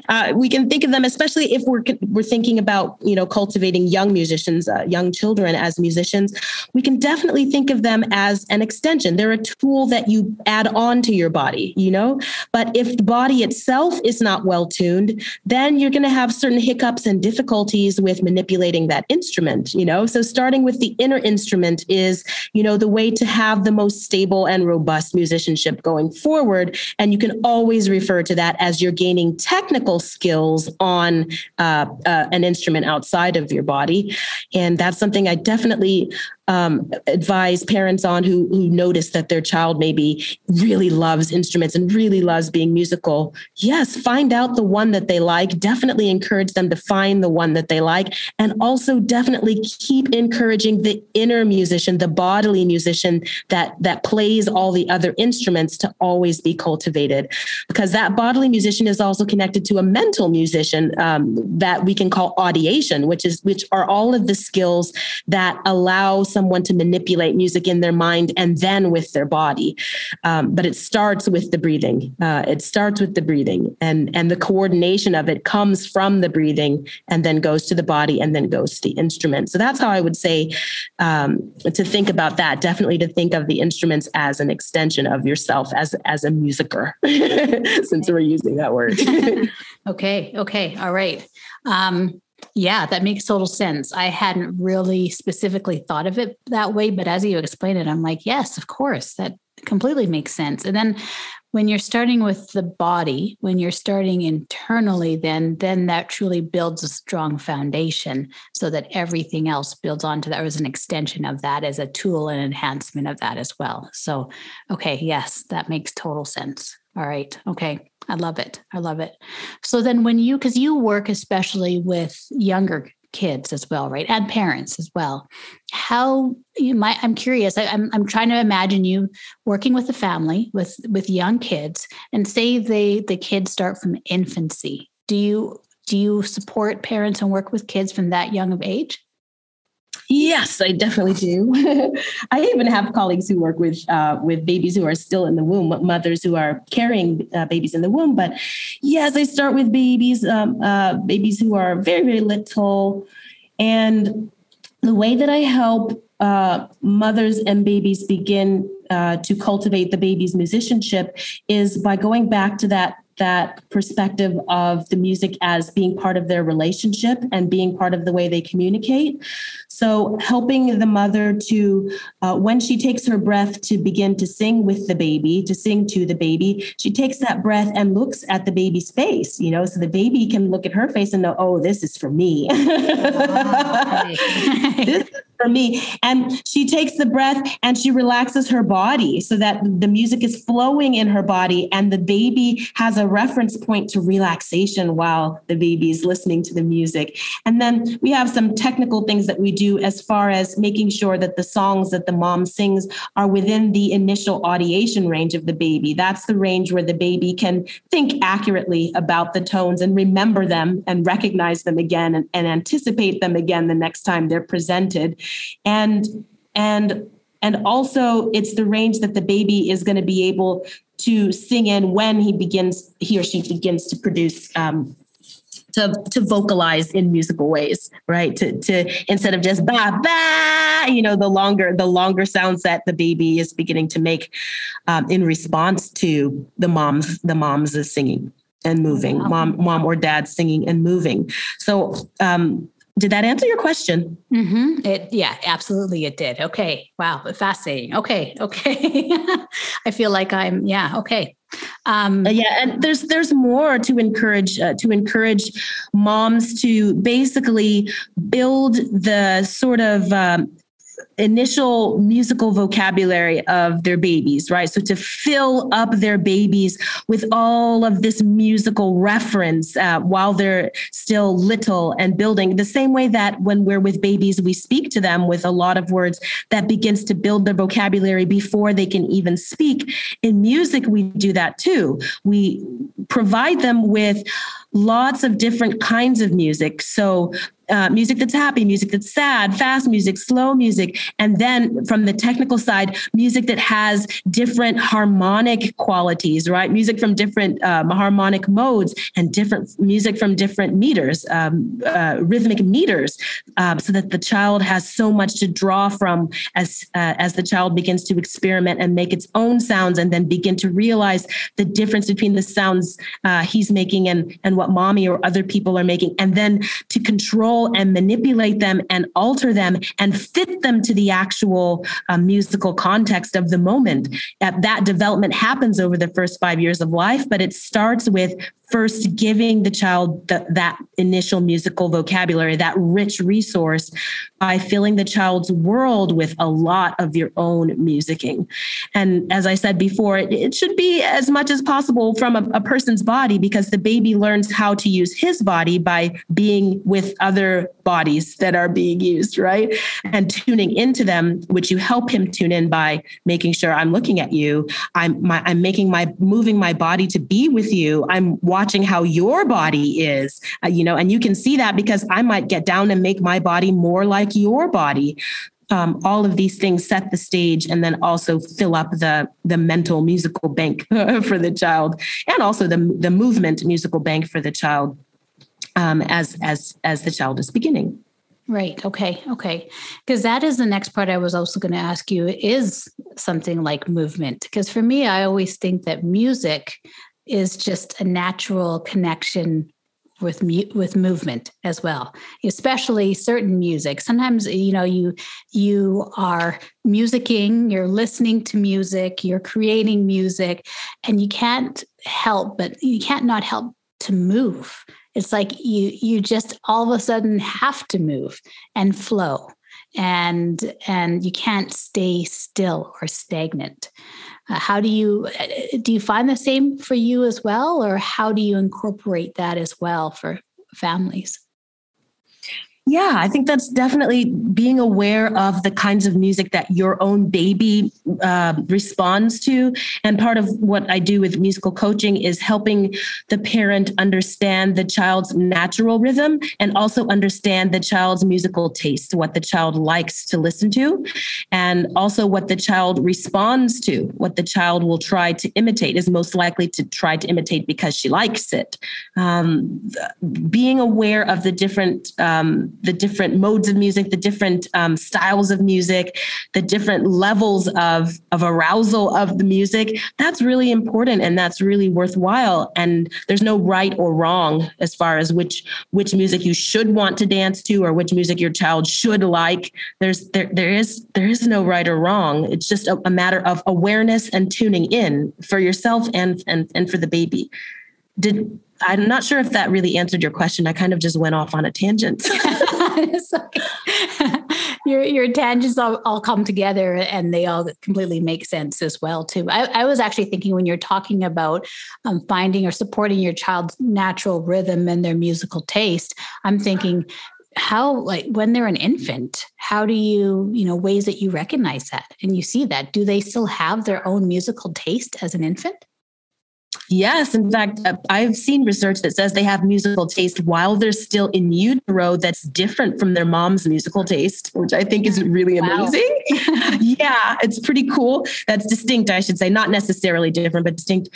uh, we can think of them, especially if we're we're thinking about you know cultivating young musicians, uh, young children as musicians. We can definitely think of them as an extension. They're a tool that you add on to your body. You know, but if the body itself is not well tuned, then you're going to have certain hiccups and difficulties with manipulating that instrument. You know know? So starting with the inner instrument is you know the way to have the most stable and robust musicianship going forward. And you can always refer to that as you're gaining technical skills on uh, uh, an instrument outside of your body. And that's something i definitely um, advise parents on who who notice that their child maybe really loves instruments and really loves being musical. Yes, find out the one that they like. Definitely encourage them to find the one that they like, and also definitely keep encouraging the inner musician, the bodily musician that that plays all the other instruments to always be cultivated, because that bodily musician is also connected to a mental musician um, that we can call audiation, which is which are all of the skills that allow someone to manipulate music in their mind and then with their body. Um, but it starts with the breathing. Uh, it starts with the breathing, and and the coordination of it comes from the breathing, and then goes to the body, and then goes to the instrument. So that's how I would say um, to think about that. Definitely to think of the instruments as an extension of yourself as as a musicer, since we're using that word. okay. Okay. All right. Um, yeah, that makes total sense. I hadn't really specifically thought of it that way, but as you explain it, I'm like, yes, of course, that completely makes sense. And then when you're starting with the body, when you're starting internally, then then that truly builds a strong foundation so that everything else builds onto that as an extension of that as a tool and enhancement of that as well. So, okay, yes, that makes total sense. All right. Okay. I love it. I love it. So then when you because you work especially with younger kids as well, right? And parents as well. How you might I'm curious. I, I'm, I'm trying to imagine you working with a family with with young kids and say they the kids start from infancy. Do you do you support parents and work with kids from that young of age? Yes, I definitely do. I even have colleagues who work with uh, with babies who are still in the womb, mothers who are carrying uh, babies in the womb. But yes, I start with babies, um, uh, babies who are very very little, and the way that I help uh, mothers and babies begin uh, to cultivate the baby's musicianship is by going back to that that perspective of the music as being part of their relationship and being part of the way they communicate. So, helping the mother to, uh, when she takes her breath to begin to sing with the baby, to sing to the baby, she takes that breath and looks at the baby's face, you know, so the baby can look at her face and know, oh, this is for me. this, is for me. And she takes the breath and she relaxes her body so that the music is flowing in her body and the baby has a reference point to relaxation while the baby is listening to the music. And then we have some technical things that we do as far as making sure that the songs that the mom sings are within the initial audiation range of the baby. That's the range where the baby can think accurately about the tones and remember them and recognize them again and, and anticipate them again the next time they're presented and and and also it's the range that the baby is going to be able to sing in when he begins he or she begins to produce um, to, to vocalize in musical ways, right? To, to instead of just ba ba, you know, the longer the longer sounds that the baby is beginning to make um, in response to the mom's the mom's is singing and moving, mom mom or dad singing and moving. So um, did that answer your question? Mm-hmm. It, yeah, absolutely, it did. Okay, wow, fascinating. Okay, okay. I feel like I'm, yeah, okay. Um, uh, yeah, and there's there's more to encourage uh, to encourage moms to basically build the sort of um, initial musical vocabulary of their babies, right? So to fill up their babies with all of this musical reference uh, while they're still little and building, the same way that when we're with babies, we speak to them with a lot of words that begins to build their vocabulary before they can even speak. In music, we do that too. We provide them with lots of different kinds of music. So uh, music that's happy, music that's sad, fast music, slow music, and then from the technical side, music that has different harmonic qualities, right? Music from different um, harmonic modes and different music from different meters, um, uh, rhythmic meters, um, so that the child has so much to draw from as uh, as the child begins to experiment and make its own sounds, and then begin to realize the difference between the sounds uh, he's making and and what mommy or other people are making, and then to control control and manipulate them and alter them and fit them to the actual uh, musical context of the moment. That development happens over the first five years of life, but it starts with first giving the child the, that initial musical vocabulary, that rich resource by filling the child's world with a lot of your own musicking. And as I said before, it, it should be as much as possible from a, a person's body because the baby learns how to use his body by being with other bodies that are being used, right? And tuning into them, which you help him tune in by making sure I'm looking at you. I'm my, I'm making my moving my body to be with you. I'm watching how your body is, uh, you know, and you can see that because I might get down and make my body more like your body. Um, all of these things set the stage and then also fill up the the mental musical bank for the child and also the the movement musical bank for the child um, as as as the child is beginning Right. Okay. Okay. Because that is the next part I was also going to ask you is something like movement. Because for me, I always think that music is just a natural connection with mu- with movement as well especially certain music. Sometimes you know you you are musicking you're listening to music you're creating music and you can't help but you can't not help to move. It's like you you just all of a sudden have to move and flow and and you can't stay still or stagnant how do you uh, do you find the same for you as well or how do you incorporate that as well for families yeah, I think that's definitely being aware of the kinds of music that your own baby uh, responds to. And part of what I do with musical coaching is helping the parent understand the child's natural rhythm and also understand the child's musical taste, what the child likes to listen to, and also what the child responds to, what the child will try to imitate, is most likely to try to imitate because she likes it. Um, being aware of the different um, the different modes of music, the different um, styles of music, the different levels of, of arousal of the music. That's really important and that's really worthwhile. And there's no right or wrong as far as which which music you should want to dance to or which music your child should like. There's there there is there is no right or wrong. It's just a, a matter of awareness and tuning in for yourself and and and for the baby. Did I'm not sure if that really answered your question. I kind of just went off on a tangent. your your tangents all, all come together and they all completely make sense as well too. I, I was actually thinking when you're talking about um, finding or supporting your child's natural rhythm and their musical taste, I'm thinking how like when they're an infant how do you you know ways that you recognize that and you see that do they still have their own musical taste as an infant Yes, in fact, uh, I've seen research that says they have musical taste while they're still in utero that's different from their mom's musical taste, which I think is really amazing. Wow. yeah, it's pretty cool. That's distinct, I should say, not necessarily different, but distinct.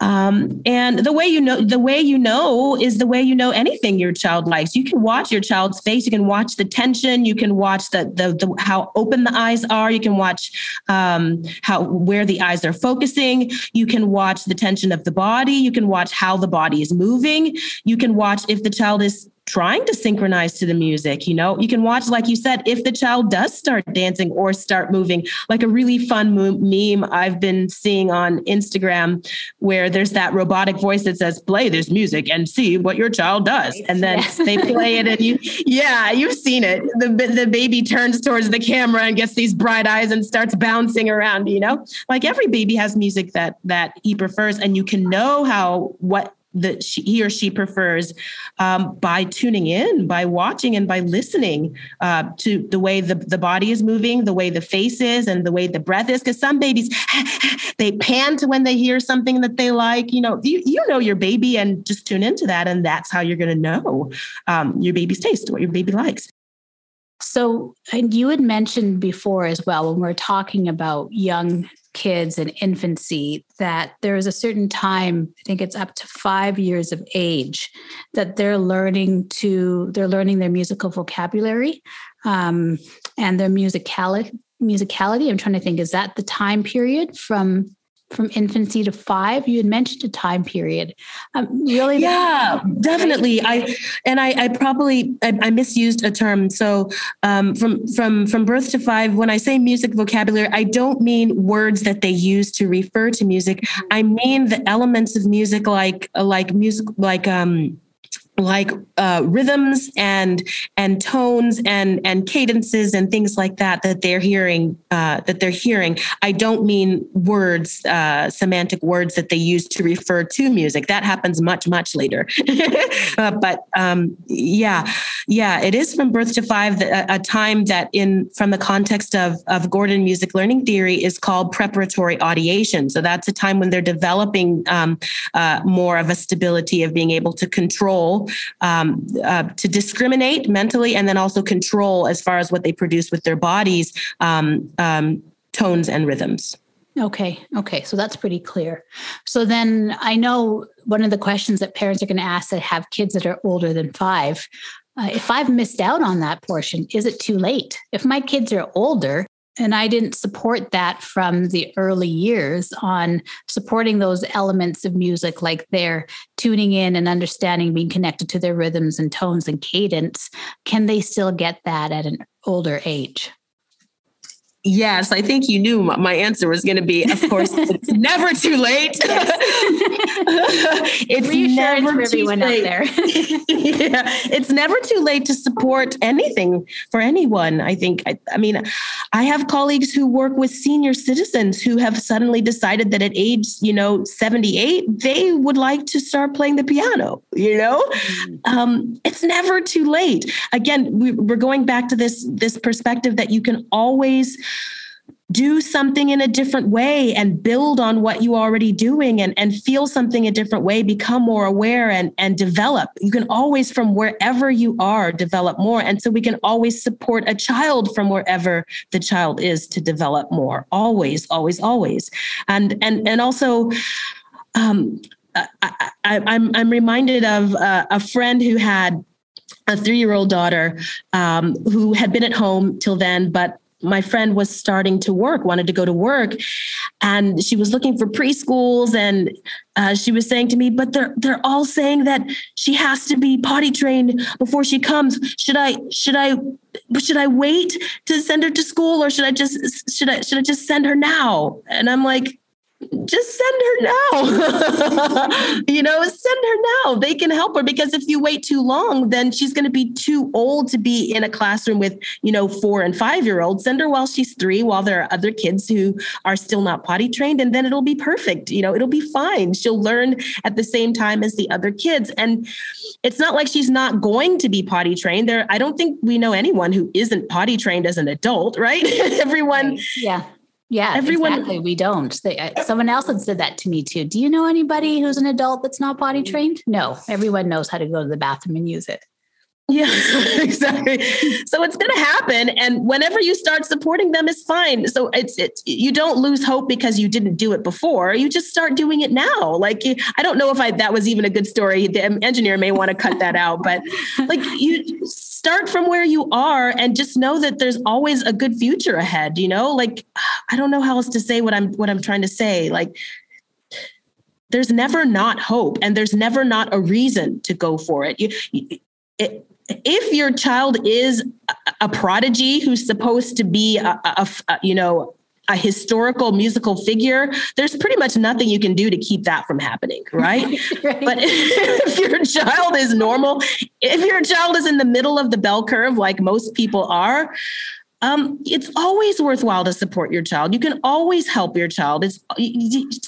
Um, and the way you know the way you know is the way you know anything your child likes. You can watch your child's face. You can watch the tension. You can watch the the, the how open the eyes are. You can watch um, how where the eyes are focusing. You can watch the tension of the body. You can watch how the body is moving. You can watch if the child is trying to synchronize to the music. You know, you can watch, like you said, if the child does start dancing or start moving, like a really fun meme I've been seeing on Instagram where there's that robotic voice that says, play this music and see what your child does. And then yes. they play it and you, yeah, you've seen it. The, the baby turns towards the camera and gets these bright eyes and starts bouncing around, you know, like every baby has music that, that he prefers. And you can know how, what that she, he or she prefers um, by tuning in, by watching, and by listening uh, to the way the, the body is moving, the way the face is, and the way the breath is. Because some babies, they pant when they hear something that they like. You know, you, you know your baby and just tune into that. And that's how you're going to know um, your baby's taste, what your baby likes. So, and you had mentioned before as well when we we're talking about young kids in infancy that there is a certain time i think it's up to five years of age that they're learning to they're learning their musical vocabulary um, and their musicality musicality. I'm trying to think is that the time period from from infancy to five you had mentioned a time period. Um, really yeah definitely. I and i i probably I, I misused a term. So um, from from from birth to five when i say music vocabulary i don't mean words that they use to refer to music. I mean the elements of music like like music like um like uh, rhythms and and tones and and cadences and things like that that they're hearing uh, that they're hearing. I don't mean words, uh, semantic words that they use to refer to music. That happens much much later. Uh, but um, yeah, yeah, it is from birth to five a, a time that in from the context of of Gordon music learning theory is called preparatory audiation. So that's a time when they're developing um, uh, more of a stability of being able to control um, uh, to discriminate mentally and then also control as far as what they produce with their bodies, um, um, tones and rhythms. Okay. Okay. So that's pretty clear. So then I know one of the questions that parents are going to ask that have kids that are older than five. Uh, if I've missed out on that portion, is it too late? If my kids are older, and I didn't support that from the early years on supporting those elements of music, like their tuning in and understanding, being connected to their rhythms and tones and cadence. Can they still get that at an older age? Yes, I think you knew my answer was going to be, of course, it's never too late. it's never too late. there. yeah, it's never too late to support anything for anyone. I think, I, I, mean, I have colleagues who work with senior citizens who have suddenly decided that at age, you know, 78, they would like to start playing the piano, you know? Mm. Um, it's never too late. Again, we, we're going back to this, this perspective that you can always do something in a different way and build on what you already doing and, and feel something a different way become more aware and, and develop. You can always from wherever you are develop more. And so we can always support a child from wherever the child is to develop more. Always always always. And and and also um, I, I, I'm I'm reminded of uh, a friend who had a three year old daughter um, who had been at home till then, but my friend was starting to work, wanted to go to work, and she was looking for preschools. And uh, she was saying to me, "But they're they're all saying that she has to be potty trained before she comes. Should I should I should I wait to send her to school, or should I just should I should I just send her now?" And I'm like, just send her now. you know, send her now. They can help her because if you wait too long, then she's going to be too old to be in a classroom with, you know, four and five year olds. Send her while she's three, while there are other kids who are still not potty trained, and then it'll be perfect. You know, it'll be fine. She'll learn at the same time as the other kids. And it's not like she's not going to be potty trained. There, I don't think we know anyone who isn't potty trained as an adult, right? Everyone, yeah yeah, everyone. Exactly. We don't. They, uh, someone else had said that to me too. Do you know anybody who's an adult that's not potty trained? No, everyone knows how to go to the bathroom and use it. Yeah, exactly. So it's going to happen, and whenever you start supporting them, it's fine. So it's it's you don't lose hope because you didn't do it before. You just start doing it now. Like I don't know if I that was even a good story. The engineer may want to cut that out, but like you start from where you are and just know that there's always a good future ahead. You know, like I don't know how else to say what I'm what I'm trying to say. Like there's never not hope and there's never not a reason to go for it. You, it, if your child is a prodigy who's supposed to be a, a, a, you know a historical musical figure there's pretty much nothing you can do to keep that from happening right, right. but if your child is normal if your child is in the middle of the bell curve like most people are um, it's always worthwhile to support your child. You can always help your child. It's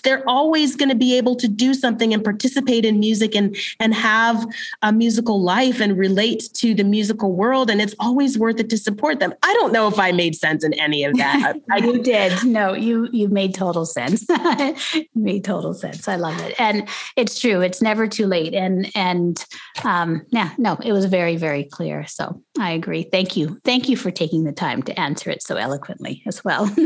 they're always going to be able to do something and participate in music and and have a musical life and relate to the musical world. And it's always worth it to support them. I don't know if I made sense in any of that. you did. No, you you made total sense. made total sense. I love it, and it's true. It's never too late. And and um, yeah, no, it was very very clear. So I agree. Thank you. Thank you for taking the time to answer it so eloquently as well.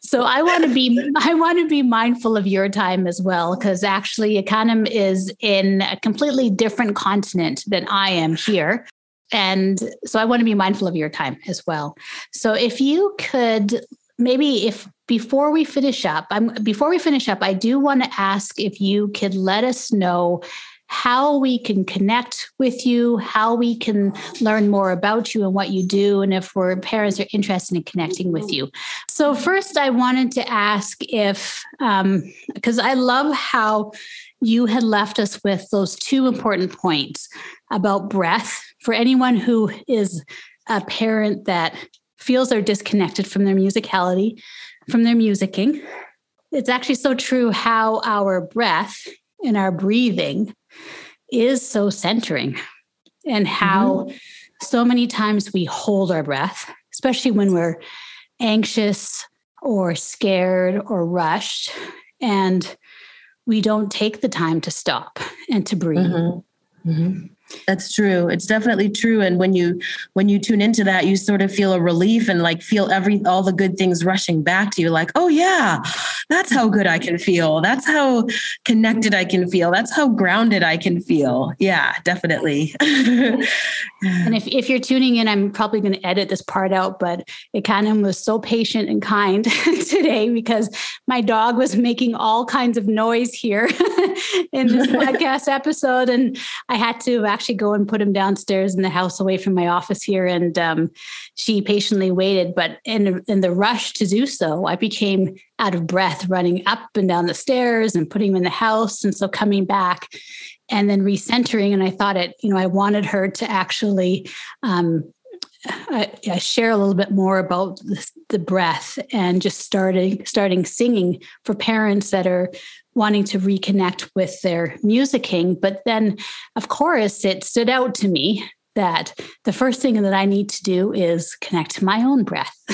so I want to be I want to be mindful of your time as well because actually Ikanem is in a completely different continent than I am here. And so I want to be mindful of your time as well. So if you could maybe if before we finish up, I'm before we finish up, I do want to ask if you could let us know how we can connect with you, how we can learn more about you and what you do, and if we're parents are interested in connecting with you. So, first, I wanted to ask if, because um, I love how you had left us with those two important points about breath for anyone who is a parent that feels they're disconnected from their musicality, from their musicking. It's actually so true how our breath and our breathing is so centering and how mm-hmm. so many times we hold our breath, especially when we're anxious or scared or rushed, and we don't take the time to stop and to breathe. Mm-hmm. Mm-hmm. That's true. It's definitely true. And when you when you tune into that, you sort of feel a relief and like feel every all the good things rushing back to you. Like, oh yeah, that's how good I can feel. That's how connected I can feel. That's how grounded I can feel. Yeah, definitely. and if, if you're tuning in, I'm probably going to edit this part out, but Ikanem was so patient and kind today because my dog was making all kinds of noise here in this podcast episode. And I had to uh, actually go and put him downstairs in the house away from my office here. And um, she patiently waited. But in, in the rush to do so, I became out of breath running up and down the stairs and putting him in the house. And so coming back and then recentering. And I thought it, you know, I wanted her to actually um, share a little bit more about the, the, breath and just starting starting singing for parents that are wanting to reconnect with their musicking. But then, of course, it stood out to me that the first thing that I need to do is connect to my own breath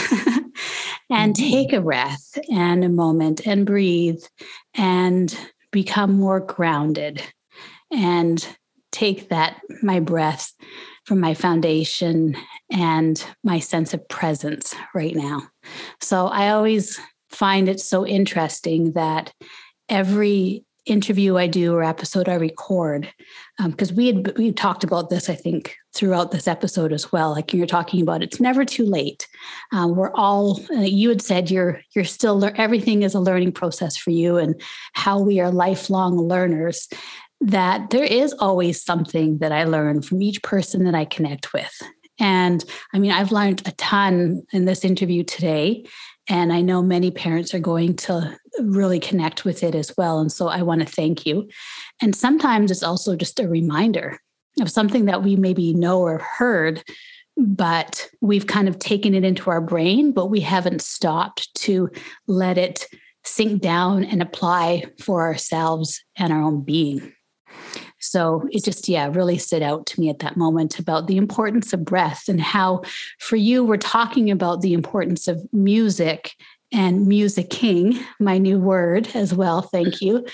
and mm-hmm. take a breath and a moment and breathe and become more grounded and take that, my breath from my foundation and my sense of presence right now. So I always find it so interesting that every interview I do or episode I record, because um, we had we talked about this, I think, throughout this episode as well. Like you're talking about, it's never too late. Um, we're all. Uh, you had said you're you're still le- everything is a learning process for you, and how we are lifelong learners. That there is always something that I learn from each person that I connect with. And I mean, I've learned a ton in this interview today. And I know many parents are going to really connect with it as well. And so I want to thank you. And sometimes it's also just a reminder of something that we maybe know or heard, but we've kind of taken it into our brain, but we haven't stopped to let it sink down and apply for ourselves and our own being. So it just, yeah, really stood out to me at that moment about the importance of breath and how, for you, we're talking about the importance of music and musicking, my new word as well. Thank mm-hmm. you.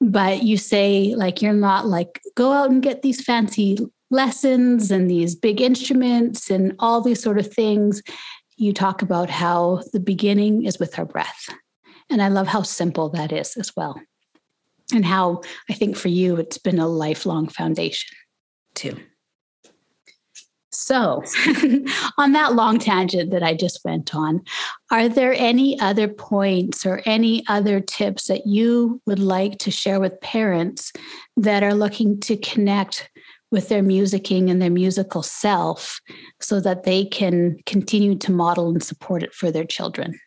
But you say, like, you're not like, go out and get these fancy lessons and these big instruments and all these sort of things. You talk about how the beginning is with our breath. And I love how simple that is as well. And how I think for you, it's been a lifelong foundation too. So, on that long tangent that I just went on, are there any other points or any other tips that you would like to share with parents that are looking to connect with their musicking and their musical self so that they can continue to model and support it for their children?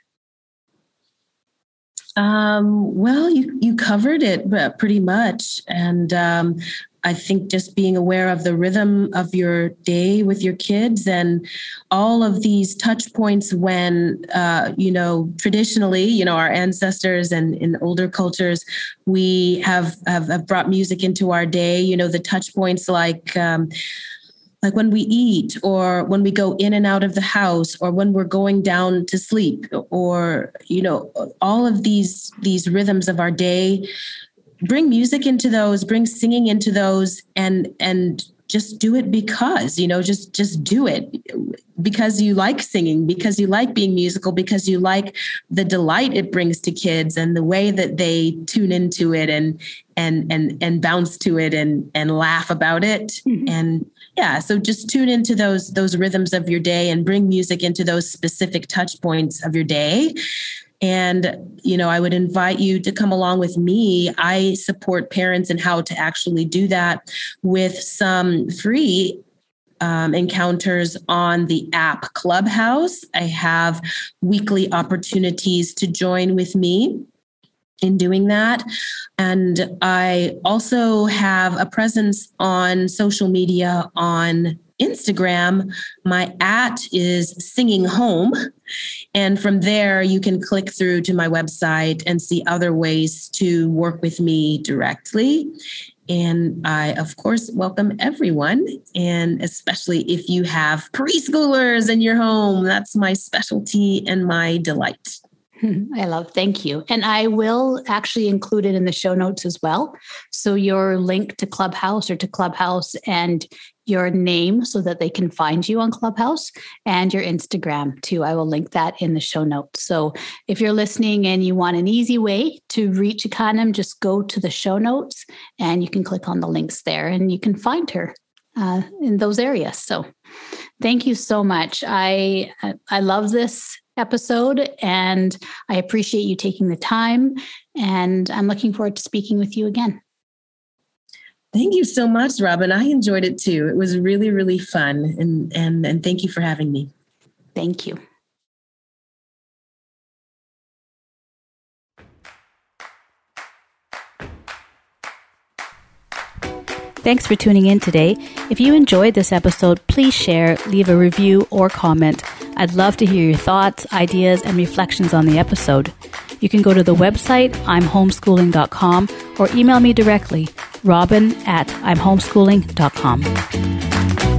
Um, well, you you covered it pretty much, and um, I think just being aware of the rhythm of your day with your kids and all of these touch points when, uh, you know, traditionally, you know, our ancestors and in older cultures, we have, have, have brought music into our day. You know, the touch points like. Um, like when we eat or when we go in and out of the house or when we're going down to sleep or you know all of these these rhythms of our day bring music into those bring singing into those and and just do it because you know just just do it because you like singing because you like being musical because you like the delight it brings to kids and the way that they tune into it and and and and bounce to it and and laugh about it mm-hmm. and yeah so just tune into those those rhythms of your day and bring music into those specific touch points of your day and, you know, I would invite you to come along with me. I support parents in how to actually do that with some free um, encounters on the app Clubhouse. I have weekly opportunities to join with me in doing that. And I also have a presence on social media on Instagram, my at is singing home. And from there, you can click through to my website and see other ways to work with me directly. And I, of course, welcome everyone, and especially if you have preschoolers in your home. That's my specialty and my delight. I love, thank you. And I will actually include it in the show notes as well. So your link to Clubhouse or to Clubhouse and your name so that they can find you on Clubhouse and your Instagram too. I will link that in the show notes. So if you're listening and you want an easy way to reach Ikanem, just go to the show notes and you can click on the links there and you can find her uh, in those areas. So thank you so much. I I love this episode and I appreciate you taking the time and I'm looking forward to speaking with you again. Thank you so much, Robin. I enjoyed it too. It was really, really fun. And and and thank you for having me. Thank you. Thanks for tuning in today. If you enjoyed this episode, please share, leave a review, or comment. I'd love to hear your thoughts, ideas, and reflections on the episode. You can go to the website, imhomeschooling.com, or email me directly, robin at imhomeschooling.com.